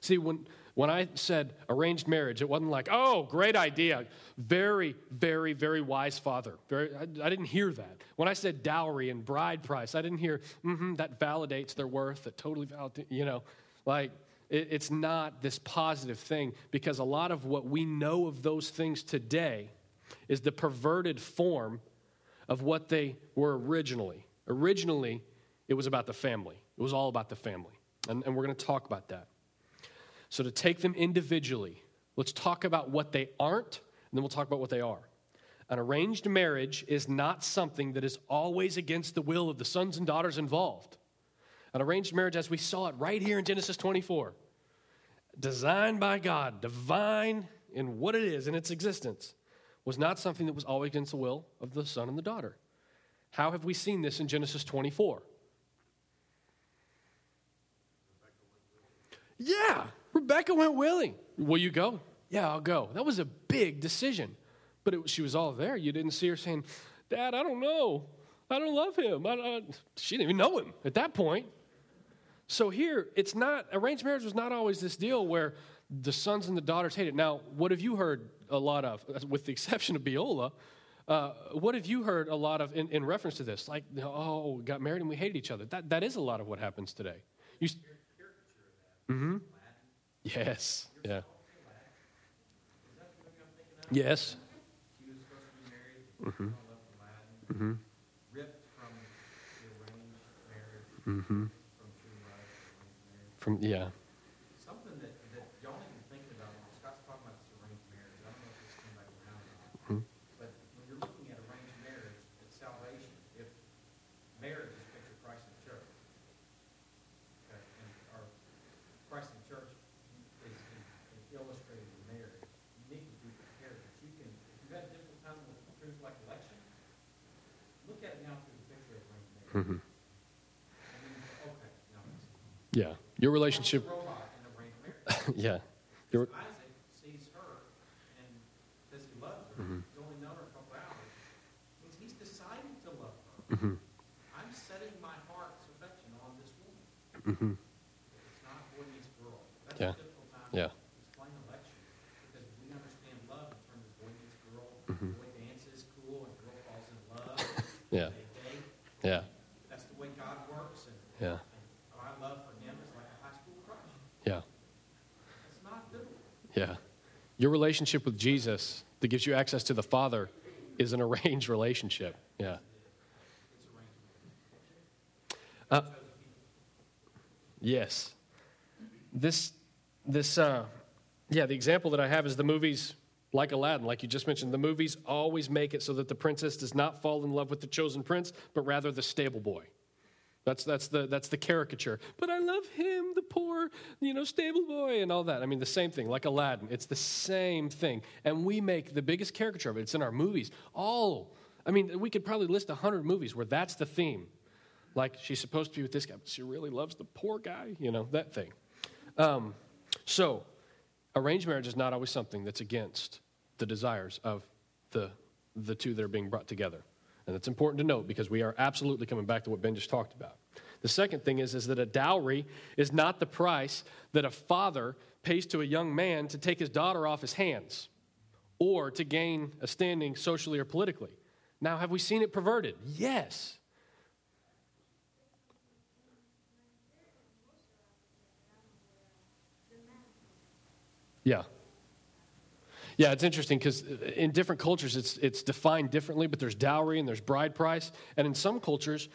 See, when, when I said arranged marriage, it wasn't like, oh, great idea. Very, very, very wise father. Very, I, I didn't hear that. When I said dowry and bride price, I didn't hear, mm-hmm, that validates their worth, that totally validates, you know, like it, it's not this positive thing because a lot of what we know of those things today is the perverted form of what they were originally. Originally, it was about the family, it was all about the family. And, and we're going to talk about that. So, to take them individually, let's talk about what they aren't, and then we'll talk about what they are. An arranged marriage is not something that is always against the will of the sons and daughters involved. An arranged marriage, as we saw it right here in Genesis 24, designed by God, divine in what it is in its existence, was not something that was always against the will of the son and the daughter. How have we seen this in Genesis 24? Yeah, Rebecca went willing. Will you go? Yeah, I'll go. That was a big decision. But it, she was all there. You didn't see her saying, Dad, I don't know. I don't love him. I, I, she didn't even know him at that point. So here, it's not, arranged marriage was not always this deal where the sons and the daughters hate it. Now, what have you heard a lot of, with the exception of Beulah? Uh, what have you heard a lot of in, in reference to this? Like, oh, we got married and we hated each other. That, that is a lot of what happens today. You, mm-hmm. Yes. Yeah. Yes. Mm-hmm. Mm-hmm. Ripped from the arranged marriage. Mm-hmm. From true love to arranged marriage. From yeah. Something that, that y'all even think about when Scott's talking about this arranged marriage. I don't know if this came back around or not. Mhm. But when you're looking at arranged marriage, it's salvation. If marriage is picture Christ and church. Okay, and our Christ and church is, is is illustrated in marriage. You need to be prepared, but you can, if you've had a difficult time with truths like election, look at it now through the picture of arranged marriage. Mm-hmm. And then, you go, okay, now it's. Yeah. Your relationship. Robot in arranged marriage. [LAUGHS] Yeah. Your, Isaac sees her and says he loves her. Mhm. He's only known her a couple hours. Means he's decided to love her. mm-hmm. I'm setting my heart's affection on this woman. Mm-hmm. It's not boy meets girl. That's Yeah. a difficult time Yeah. to explain election because we understand love in terms of boy meets girl. Mhm. Boy dances cool and girl falls in love. Yeah. They date. Yeah. That's the way God works. And, Yeah. and our love for him is like a high school crush. Yeah. It's not biblical. Yeah. Your relationship with Jesus that gives you access to the Father is an [LAUGHS] arranged relationship. Yeah. Uh, Yes. This, this, uh, yeah, the example that I have is the movies Like Aladdin, like you just mentioned, the movies always make it so that the princess does not fall in love with the chosen prince, but rather the stable boy. That's, that's, the, that's the caricature. But I love him, the poor, you know, stable boy, and all that. I mean, the same thing, like Aladdin. It's the same thing. And we make the biggest caricature of it. It's in our movies. All, I mean, we could probably list 100 movies where that's the theme. Like, she's supposed to be with this guy, but she really loves the poor guy, you know, that thing. Um, so, arranged marriage is not always something that's against the desires of the, the two that are being brought together. And it's important to note because we are absolutely coming back to what Ben just talked about. The second thing is, is that a dowry is not the price that a father pays to a young man to take his daughter off his hands or to gain a standing socially or politically. Now, have we seen it perverted? Yes. Yeah. Yeah, it's interesting because uh, in different cultures it's, it's defined differently, but there's dowry and there's bride price. And in some cultures,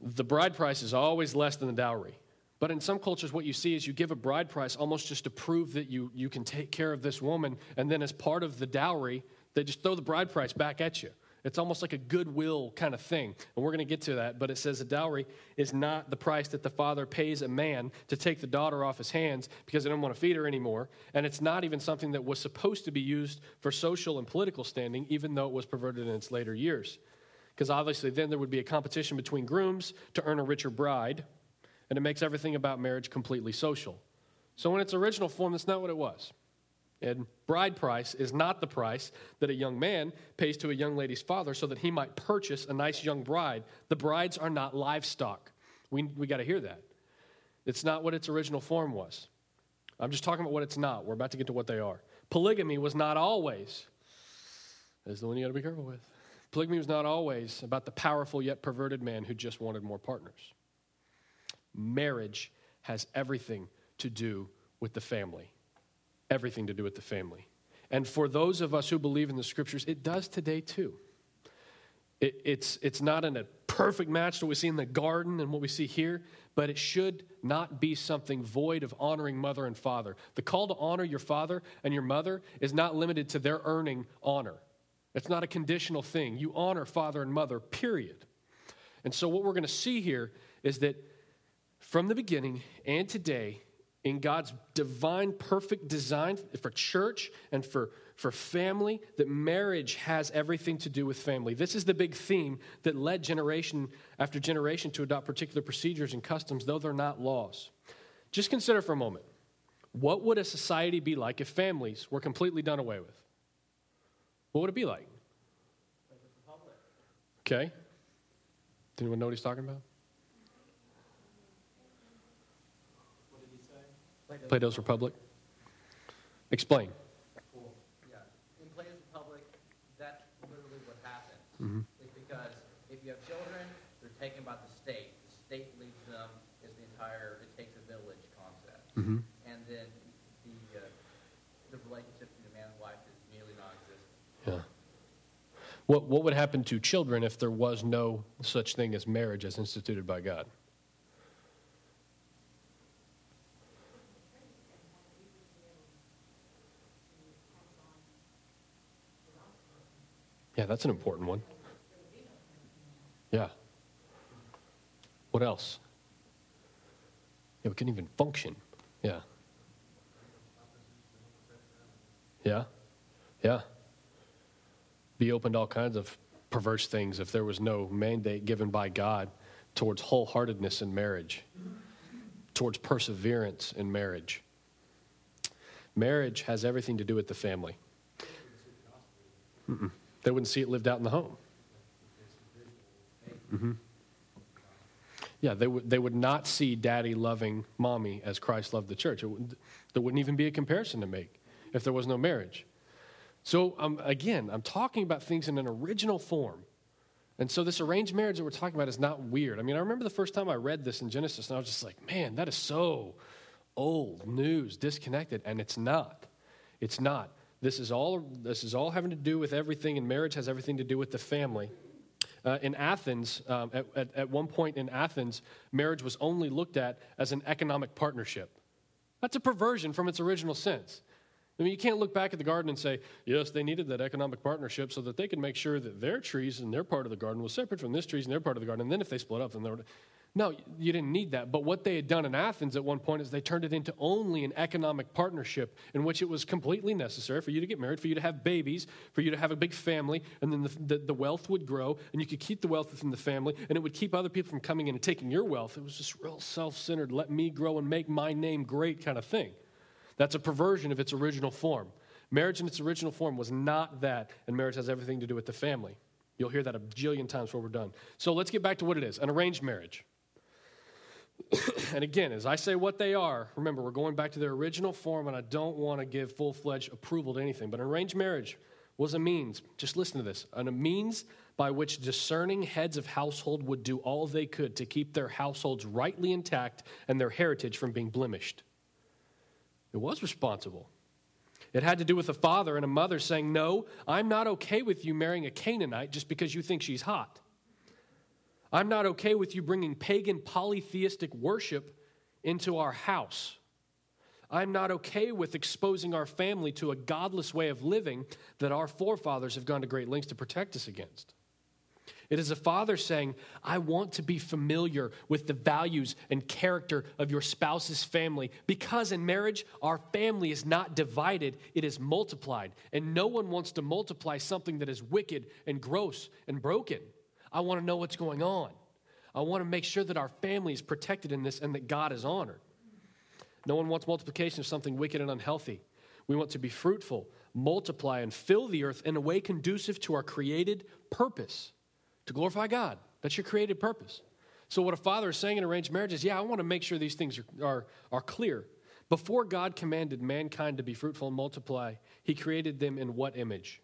the bride price is always less than the dowry. But in some cultures, what you see is you give a bride price almost just to prove that you, you can take care of this woman. And then as part of the dowry, they just throw the bride price back at you. It's almost like a goodwill kind of thing. And we're going to get to that. But it says a dowry is not the price that the father pays a man to take the daughter off his hands because they don't want to feed her anymore. And it's not even something that was supposed to be used for social and political standing, even though it was perverted in its later years. Because obviously, then there would be a competition between grooms to earn a richer bride. And it makes everything about marriage completely social. So, in its original form, that's not what it was. And bride price is not the price that a young man pays to a young lady's father so that he might purchase a nice young bride. The brides are not livestock. We, we got to hear that. It's not what its original form was. I'm just talking about what it's not. We're about to get to what they are. Polygamy was not always, that's the one you got to be careful with. Polygamy was not always about the powerful yet perverted man who just wanted more partners. Marriage has everything to do with the family everything to do with the family. And for those of us who believe in the scriptures, it does today too. It, it's, it's not in a perfect match to what we see in the garden and what we see here, but it should not be something void of honoring mother and father. The call to honor your father and your mother is not limited to their earning honor. It's not a conditional thing. You honor father and mother, period. And so, what we're going to see here is that from the beginning and today, in God's divine, perfect design for church and for, for family, that marriage has everything to do with family. This is the big theme that led generation after generation to adopt particular procedures and customs, though they're not laws. Just consider for a moment what would a society be like if families were completely done away with? What would it be like? Okay. Does anyone know what he's talking about? Plato's Republic? Explain. Well, yeah. In Plato's Republic, that's literally what happens. Mhm. It's because if you have children, they're taken by the state. The state leaves them. It's the entire "it takes a village" concept. Mhm. And then the uh, the relationship between a man and wife is nearly non-existent. Yeah. What, what would happen to children if there was no such thing as marriage as instituted by God? Yeah, that's an important one. Yeah. What else? Yeah, we couldn't even function. Yeah. Yeah. Yeah. Be open to all kinds of perverse things if there was no mandate given by God towards wholeheartedness in marriage, towards perseverance in marriage. Marriage has everything to do with the family. Mm-mm. They wouldn't see it lived out in the home. hmm Yeah, they would, they would not see daddy loving mommy as Christ loved the church. Would, there wouldn't even be a comparison to make if there was no marriage. So, um, again, I'm talking about things in an original form. And so, this arranged marriage that we're talking about is not weird. I mean, I remember the first time I read this in Genesis, and I was just like, man, that is so old news, disconnected. And it's not. It's not. This is all, this is all having to do with everything, and marriage has everything to do with the family. Uh, in Athens, um, at, at, at one point in Athens, marriage was only looked at as an economic partnership. That's a perversion from its original sense. I mean, you can't look back at the garden and say, yes, they needed that economic partnership so that they could make sure that their trees and their part of the garden was separate from this trees and their part of the garden. And then if they split up, then they were. No, you didn't need that. But what they had done in Athens at one point is they turned it into only an economic partnership in which it was completely necessary for you to get married, for you to have babies, for you to have a big family, and then the, the, the wealth would grow, and you could keep the wealth within the family, and it would keep other people from coming in and taking your wealth. It was just real self centered, let me grow and make my name great kind of thing. That's a perversion of its original form. Marriage in its original form was not that, and marriage has everything to do with the family. You'll hear that a jillion times before we're done. So let's get back to what it is an arranged marriage. [COUGHS] and again, as I say what they are, remember, we're going back to their original form, and I don't want to give full fledged approval to anything. But an arranged marriage was a means, just listen to this, a means by which discerning heads of household would do all they could to keep their households rightly intact and their heritage from being blemished. It was responsible. It had to do with a father and a mother saying, No, I'm not okay with you marrying a Canaanite just because you think she's hot. I'm not okay with you bringing pagan polytheistic worship into our house. I'm not okay with exposing our family to a godless way of living that our forefathers have gone to great lengths to protect us against. It is a father saying, I want to be familiar with the values and character of your spouse's family because in marriage, our family is not divided, it is multiplied. And no one wants to multiply something that is wicked and gross and broken. I want to know what's going on. I want to make sure that our family is protected in this and that God is honored. No one wants multiplication of something wicked and unhealthy. We want to be fruitful, multiply, and fill the earth in a way conducive to our created purpose to glorify God. That's your created purpose. So, what a father is saying in arranged marriage is, yeah, I want to make sure these things are, are, are clear. Before God commanded mankind to be fruitful and multiply, he created them in what image?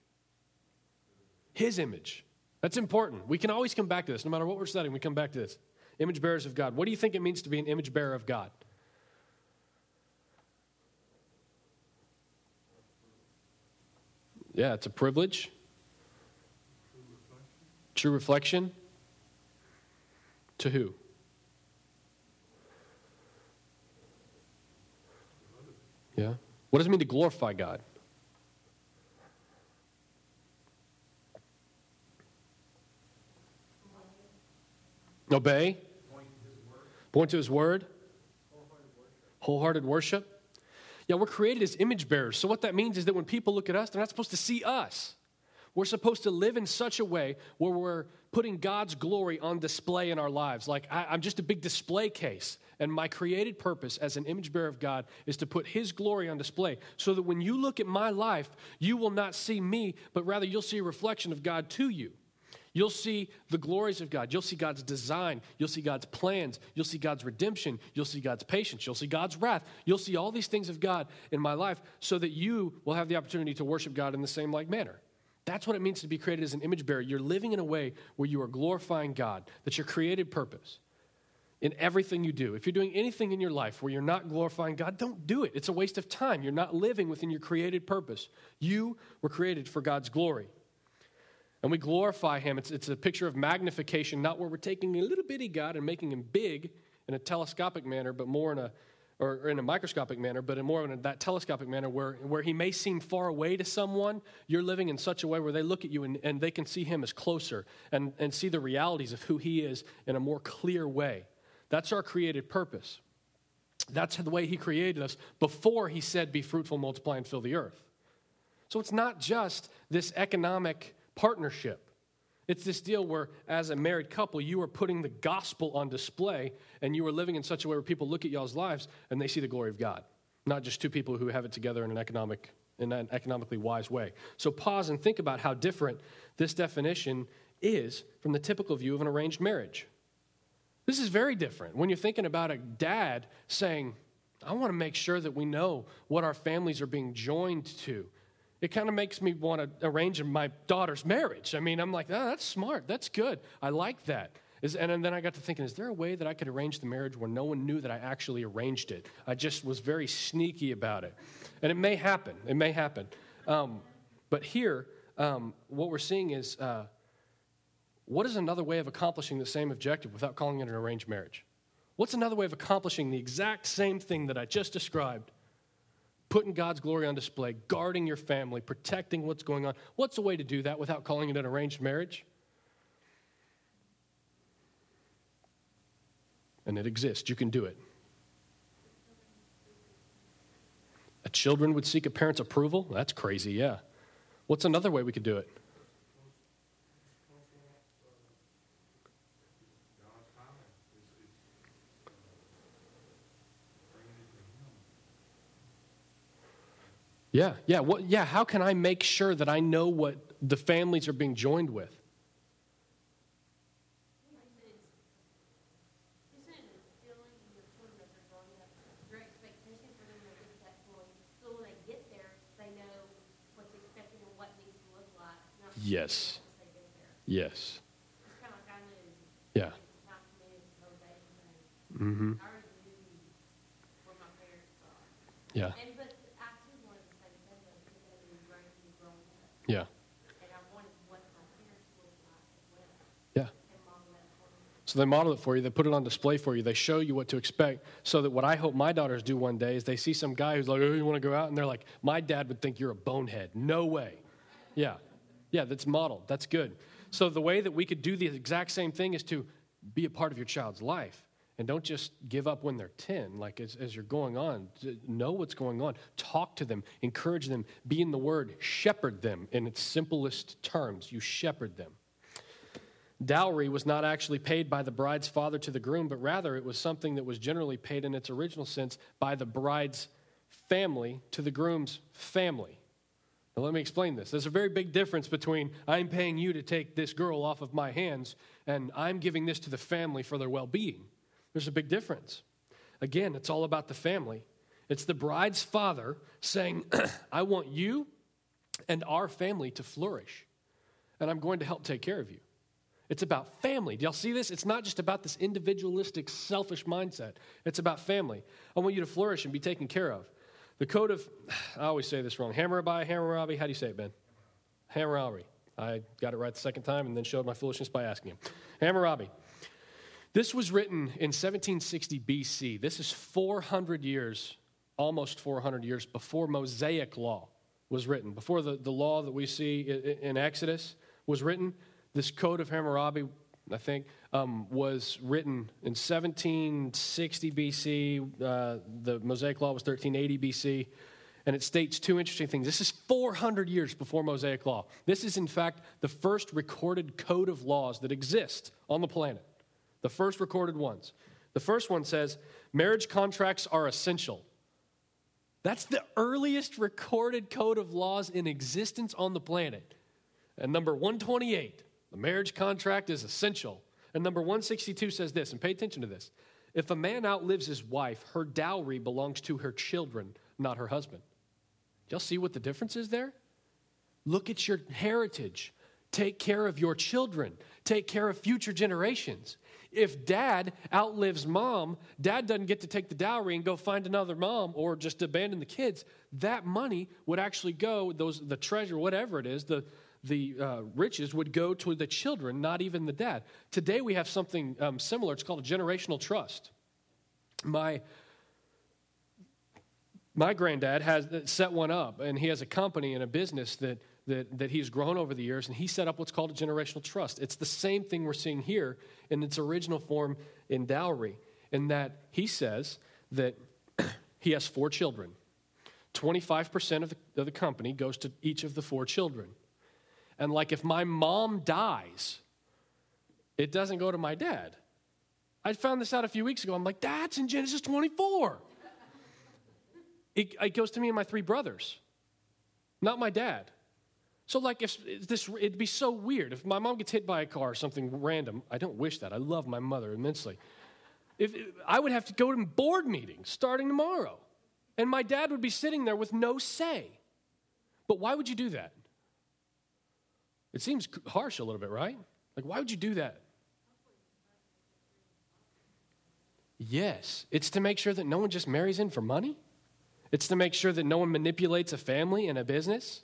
His image. That's important. We can always come back to this. No matter what we're studying, we come back to this. Image bearers of God. What do you think it means to be an image bearer of God? Yeah, it's a privilege. True reflection. To who? Yeah. What does it mean to glorify God? Obey. Point to his word. Wholehearted worship. Yeah, we're created as image bearers. So, what that means is that when people look at us, they're not supposed to see us. We're supposed to live in such a way where we're putting God's glory on display in our lives. Like, I, am just a big display case. And my created purpose as an image bearer of God is to put His glory on display so that when you look at my life, you will not see me, but rather you'll see a reflection of God to you. You'll see the glories of God. You'll see God's design. You'll see God's plans. You'll see God's redemption. You'll see God's patience. You'll see God's wrath. You'll see all these things of God in my life so that you will have the opportunity to worship God in the same like manner. That's what it means to be created as an image bearer. You're living in a way where you are glorifying God. That's your created purpose in everything you do. If you're doing anything in your life where you're not glorifying God, don't do it. It's a waste of time. You're not living within your created purpose. You were created for God's glory and we glorify him. It's, it's a picture of magnification, not where we're taking a little bitty God and making him big in a telescopic manner, but more in a or in a microscopic manner, but in more of that telescopic manner where, where he may seem far away to someone, you're living in such a way where they look at you and, and they can see him as closer and, and see the realities of who he is in a more clear way. That's our created purpose. That's the way he created us before he said, Be fruitful, multiply, and fill the earth. So it's not just this economic partnership. It's this deal where, as a married couple, you are putting the gospel on display and you are living in such a way where people look at y'all's lives and they see the glory of God, not just two people who have it together in an, economic, in an economically wise way. So, pause and think about how different this definition is from the typical view of an arranged marriage. This is very different. When you're thinking about a dad saying, I want to make sure that we know what our families are being joined to it kind of makes me want to arrange my daughter's marriage. I mean, I'm like, oh, that's smart. That's good. I like that. Is, and then I got to thinking, is there a way that I could arrange the marriage where no one knew that I actually arranged it? I just was very sneaky about it. And it may happen. It may happen. Um, but here, um, what we're seeing is uh, what is another way of accomplishing the same objective without calling it an arranged marriage? What's another way of accomplishing the exact same thing that I just described putting God's glory on display, guarding your family, protecting what's going on. What's a way to do that without calling it an arranged marriage? And it exists. You can do it. A children would seek a parent's approval? That's crazy, yeah. What's another way we could do it? God's timing is, is, uh, bringing it to Him. Yeah, yeah. What, yeah, how can I make sure that I know what the families are being joined with? Yes. Yes. Yeah. Mm-hmm. Yeah. And, but I too wanted the same thing, though, because I knew right from growing up. Yeah. And I wanted what my parents looked like as Yeah. me. So they model it for you, they put it on display for you, they show you what to expect. So that what I hope my daughters do one day is they see some guy who's like, oh, you want to go out? And they're like, my dad would think you're a bonehead. No way. Yeah. Yeah, that's modeled. That's good. So the way that we could do the exact same thing is to be a part of your child's life. And don't just give up when they're 10. Like as, as you're going on, know what's going on. Talk to them, encourage them, be in the word, shepherd them in its simplest terms. You shepherd them. Dowry was not actually paid by the bride's father to the groom, but rather it was something that was generally paid in its original sense by the bride's family to the groom's family. Now, let me explain this. There's a very big difference between I'm paying you to take this girl off of my hands and I'm giving this to the family for their well being. There's a big difference. Again, it's all about the family. It's the bride's father saying, [CLEARS THROAT] I want you and our family to flourish, and I'm going to help take care of you. It's about family. Do y'all see this? It's not just about this individualistic, selfish mindset. It's about family. I want you to flourish and be taken care of. The code of, [SIGHS] I always say this wrong. Hammurabi, Hammurabi, how do you say it, Ben? Hammurabi. I got it right the second time and then showed my foolishness by asking him. Hammurabi. This was written in 1760 BC. This is 400 years, almost 400 years before Mosaic law was written, before the, the law that we see in, Exodus was written. This code of Hammurabi, I think, um, was written in 1760 BC. Uh, the Mosaic Law was 1380 BC. And it states two interesting things. This is 400 years before Mosaic Law. This is, in fact, the first recorded code of laws that exist on the planet. The first recorded ones. The first one says marriage contracts are essential. That's the earliest recorded code of laws in existence on the planet. And number 128, the marriage contract is essential. And number 162 says this, and pay attention to this. If a man outlives his wife, her dowry belongs to her children, not her husband. Y'all see what the difference is there? Look at your heritage. Take care of your children. Take care of future generations. If dad outlives mom, dad doesn't get to take the dowry and go find another mom or just abandon the kids. That money would actually go, those the treasure, whatever it is, the the uh, riches would go to the children, not even the dad. Today we have something um, similar. It's called a generational trust. My my granddad has set one up, and he has a company and a business that, that, that he's grown over the years, and he set up what's called a generational trust. It's the same thing we're seeing here in its original form in dowry, in that he says that [CLEARS THROAT] he has four children. 25% of the, of the company goes to each of the four children. And like if my mom dies, it doesn't go to my dad. I found this out a few weeks ago. I'm like, that's in Genesis 24. It, it goes to me and my three brothers, not my dad. So, like, if this, it'd be so weird if my mom gets hit by a car or something random. I don't wish that. I love my mother immensely. If I would have to go to board meetings starting tomorrow, and my dad would be sitting there with no say. But why would you do that? It seems harsh a little bit, right? Like, why would you do that? Yes, it's to make sure that no one just marries in for money. It's to make sure that no one manipulates a family and a business.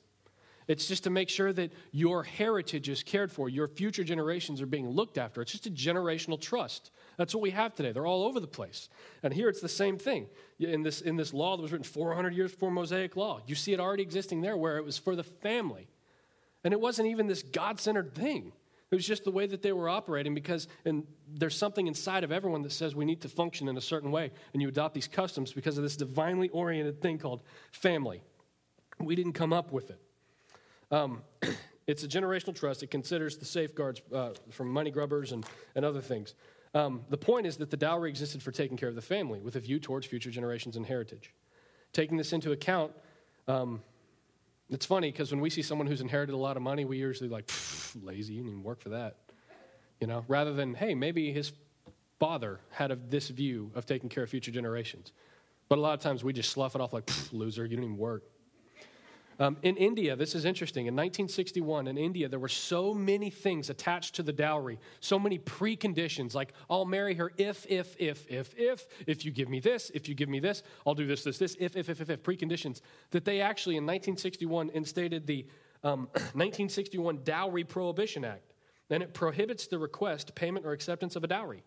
It's just to make sure that your heritage is cared for, your future generations are being looked after. It's just a generational trust. That's what we have today. They're all over the place. And here it's the same thing. In this, in this law that was written 400 years before Mosaic law, you see it already existing there where it was for the family. And it wasn't even this God centered thing. It was just the way that they were operating because and there's something inside of everyone that says we need to function in a certain way. And you adopt these customs because of this divinely oriented thing called family. We didn't come up with it. Um, [CLEARS THROAT] it's a generational trust. It considers the safeguards uh, from money grubbers and, and other things. Um, the point is that the dowry existed for taking care of the family with a view towards future generations and heritage. Taking this into account, um, it's funny because when we see someone who's inherited a lot of money, we usually like, lazy, you didn't even work for that. You know, rather than, hey, maybe his father had a, this view of taking care of future generations. But a lot of times we just slough it off like, loser, you didn't even work. Um, in India, this is interesting. In 1961, in India, there were so many things attached to the dowry, so many preconditions, like I'll marry her if, if, if, if, if, if you give me this, if you give me this, I'll do this, this, this, if, if, if, if, if, preconditions, that they actually in 1961 instated the um, [CLEARS THROAT] 1961 Dowry Prohibition Act. And it prohibits the request, payment, or acceptance of a dowry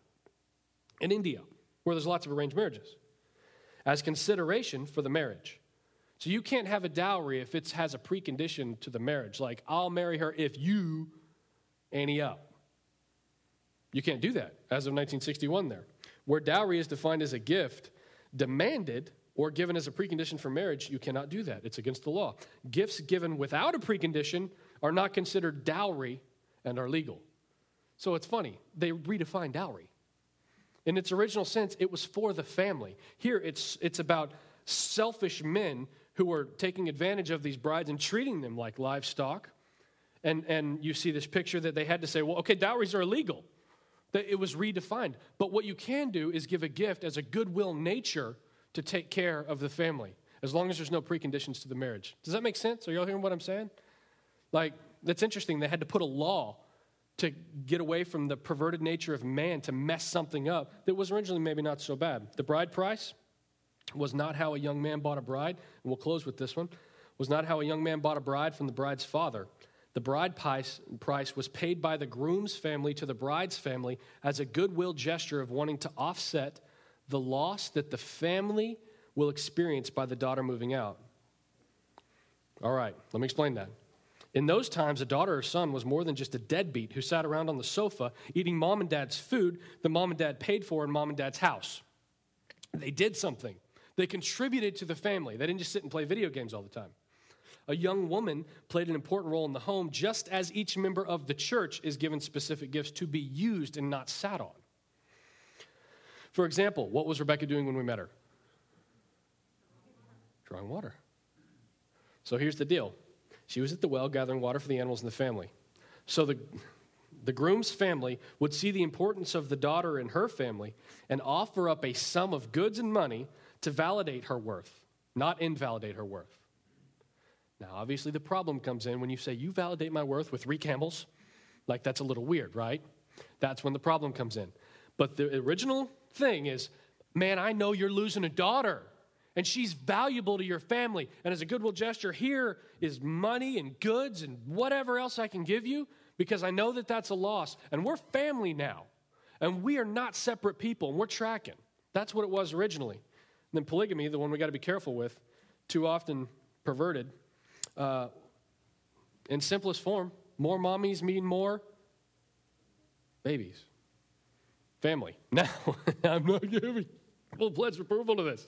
in India, where there's lots of arranged marriages, as consideration for the marriage. So you can't have a dowry if it has a precondition to the marriage, like, I'll marry her if you ante up. You can't do that as of 1961 there. Where dowry is defined as a gift demanded or given as a precondition for marriage, you cannot do that. It's against the law. Gifts given without a precondition are not considered dowry and are legal. So it's funny, they redefine dowry. In its original sense, it was for the family. Here, it's, it's about selfish men who were taking advantage of these brides and treating them like livestock. And, and you see this picture that they had to say, well, okay, dowries are illegal. That it was redefined. But what you can do is give a gift as a goodwill nature to take care of the family, as long as there's no preconditions to the marriage. Does that make sense? Are y'all hearing what I'm saying? Like, that's interesting. They had to put a law to get away from the perverted nature of man to mess something up that was originally maybe not so bad. The bride price, was not how a young man bought a bride, and we'll close with this one, was not how a young man bought a bride from the bride's father. The bride price, was paid by the groom's family to the bride's family as a goodwill gesture of wanting to offset the loss that the family will experience by the daughter moving out. All right, let me explain that. In those times, a daughter or son was more than just a deadbeat who sat around on the sofa eating mom and dad's food that mom and dad paid for in mom and dad's house. They did something. They contributed to the family. They didn't just sit and play video games all the time. A young woman played an important role in the home, just as each member of the church is given specific gifts to be used and not sat on. For example, what was Rebecca doing when we met her? Drawing water. So here's the deal she was at the well gathering water for the animals in the family. So the, the groom's family would see the importance of the daughter in her family and offer up a sum of goods and money to validate her worth, not invalidate her worth. Now, obviously, the problem comes in when you say, You validate my worth with three camels. Like, that's a little weird, right? That's when the problem comes in. But the original thing is, Man, I know you're losing a daughter, and she's valuable to your family. And as a goodwill gesture, here is money and goods and whatever else I can give you because I know that that's a loss. And we're family now, and we are not separate people, and we're tracking. That's what it was originally. And then polygamy, the one we got to be careful with, too often perverted. Uh, in simplest form, more mommies mean more babies. Family. [LAUGHS] Now, I'm not giving full pledge approval to this.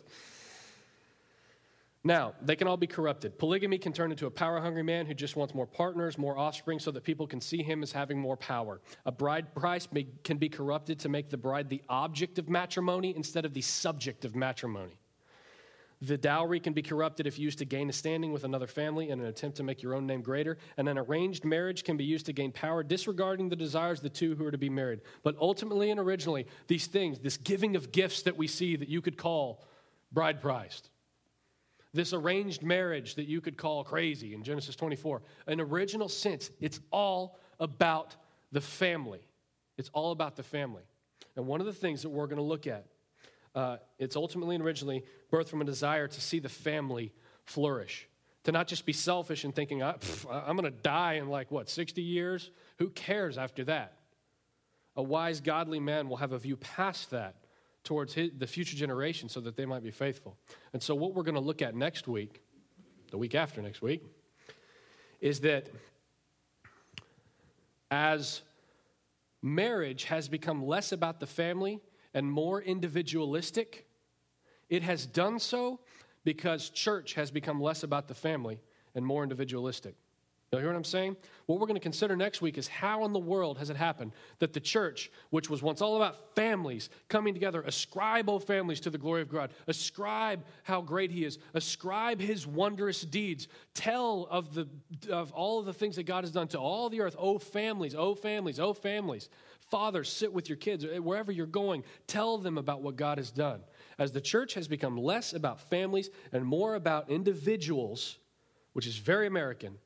Now, they can all be corrupted. Polygamy can turn into a power hungry man who just wants more partners, more offspring, so that people can see him as having more power. A bride price may, can be corrupted to make the bride the object of matrimony instead of the subject of matrimony. The dowry can be corrupted if used to gain a standing with another family in an attempt to make your own name greater. And an arranged marriage can be used to gain power, disregarding the desires of the two who are to be married. But ultimately and originally, these things, this giving of gifts that we see that you could call bride priced, this arranged marriage that you could call crazy in Genesis 24, an original sense, it's all about the family. It's all about the family. And one of the things that we're going to look at uh, it's ultimately and originally birthed from a desire to see the family flourish, To not just be selfish and thinking, I, I'm going to die in like, what, 60 years? Who cares after that? A wise, godly man will have a view past that towards his, the future generation so that they might be faithful. And so, what we're going to look at next week, the week after next week, is that as marriage has become less about the family and more individualistic, it has done so because church has become less about the family and more individualistic. You hear what I'm saying? What we're going to consider next week is how in the world has it happened that the church, which was once all about families coming together, ascribe, O families, to the glory of God, ascribe how great He is, ascribe His wondrous deeds, tell of, the, of all of the things that God has done to all the earth, O families, O families, O families. Fathers, sit with your kids, eh, wherever you're going, tell them about what God has done. As the church has become less about families and more about individuals, which is very American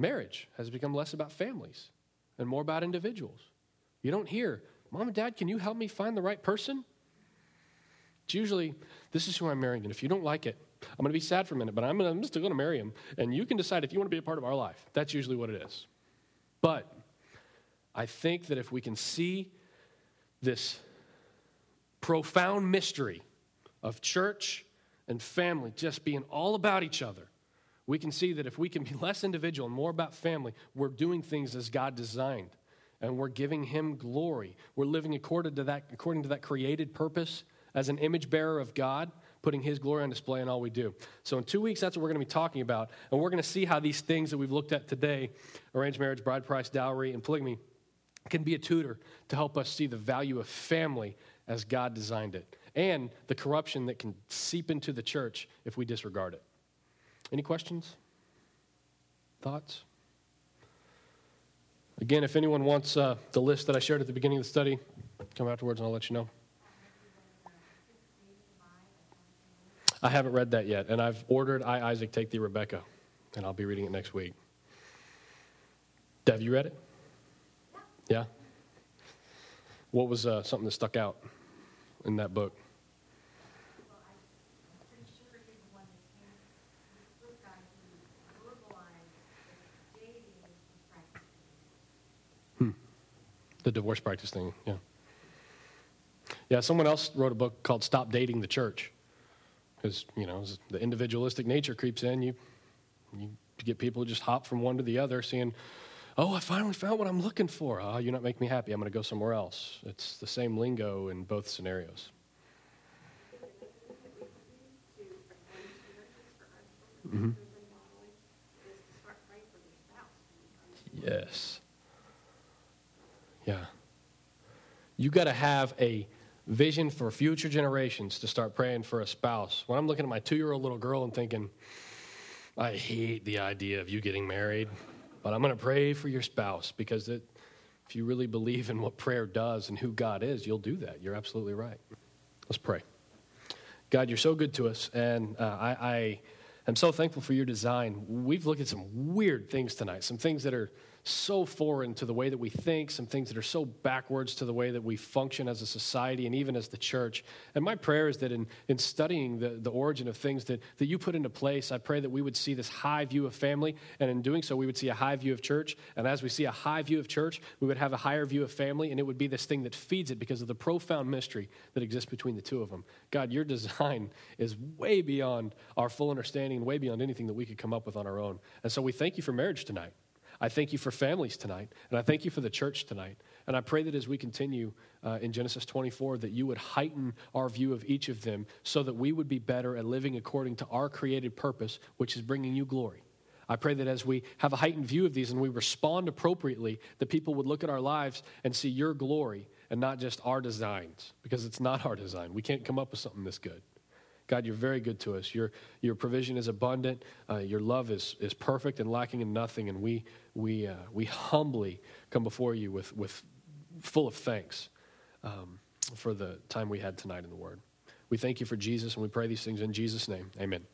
Marriage has become less about families and more about individuals. You don't hear, Mom and Dad, can you help me find the right person? It's usually, this is who I'm marrying, and if you don't like it, I'm going to be sad for a minute, but I'm, gonna, I'm still going to marry him, and you can decide if you want to be a part of our life. That's usually what it is. But I think that if we can see this profound mystery of church and family just being all about each other, we can see that if we can be [LAUGHS] less individual and more about family, we're doing things as God designed. And we're giving him glory. We're living according to that, according to that created purpose as an image bearer of God, putting his glory on display in all we do. So, in two weeks, that's what we're going to be talking about. And we're going to see how these things that we've looked at today arranged marriage, bride price, dowry, and polygamy can be a tutor to help us see the value of family as God designed it and the corruption that can seep into the church if we disregard it. Any questions? Thoughts? Again, if anyone wants uh, the list that I shared at the beginning of the study, come afterwards and I'll let you know. I haven't read that yet, and I've ordered I, Isaac, Take Thee, Rebekah, and I'll be reading it next week. Have you read it? Yeah? What was uh, something that stuck out in that book? The divorce practice thing, yeah. Yeah, someone else wrote a book called Stop Dating the Church. Because, you know, the individualistic nature creeps in, you, you get people just hop from one to the other, saying, Oh, I finally found what I'm looking for. Oh, you're not making me happy. I'm going to go somewhere else. It's the same lingo in both scenarios. Mm-hmm. Yes. Yeah. You got to have a vision for future generations to start praying for a spouse. When I'm looking at my two year old little girl and thinking, I hate the idea of you getting married, but I'm going to pray for your spouse because it, if you really believe in what prayer does and who God is, you'll do that. You're absolutely right. Let's pray. God, you're so good to us, and uh, I, I am so thankful for your design. We've looked at some weird things tonight, some things that are so foreign to the way that we think, some things that are so backwards to the way that we function as a society and even as the church. And my prayer is that in, in studying the, the origin of things that, that you put into place, I pray that we would see this high view of family, and in doing so, we would see a high view of church. And as we see a high view of church, we would have a higher view of family, and it would be this thing that feeds it because of the profound mystery that exists between the two of them. God, your design [LAUGHS] is way beyond our full understanding and way beyond anything that we could come up with on our own. And so we thank you for marriage tonight. I thank you for families tonight, and I thank you for the church tonight. And I pray that as we continue uh, in Genesis 24, that you would heighten our view of each of them so that we would be better at living according to our created purpose, which is bringing you glory. I pray that as we have a heightened view of these and we respond appropriately, that people would look at our lives and see your glory and not just our designs, because it's not our design. We can't come up with something this good. God, you're very good to us. Your, your provision is abundant. Uh, your love is, is perfect and lacking in nothing. And we, we, uh, we humbly come before you with, with full of thanks um, for the time we had tonight in the Word. We thank you for Jesus, and we pray these things in Jesus' name. Amen.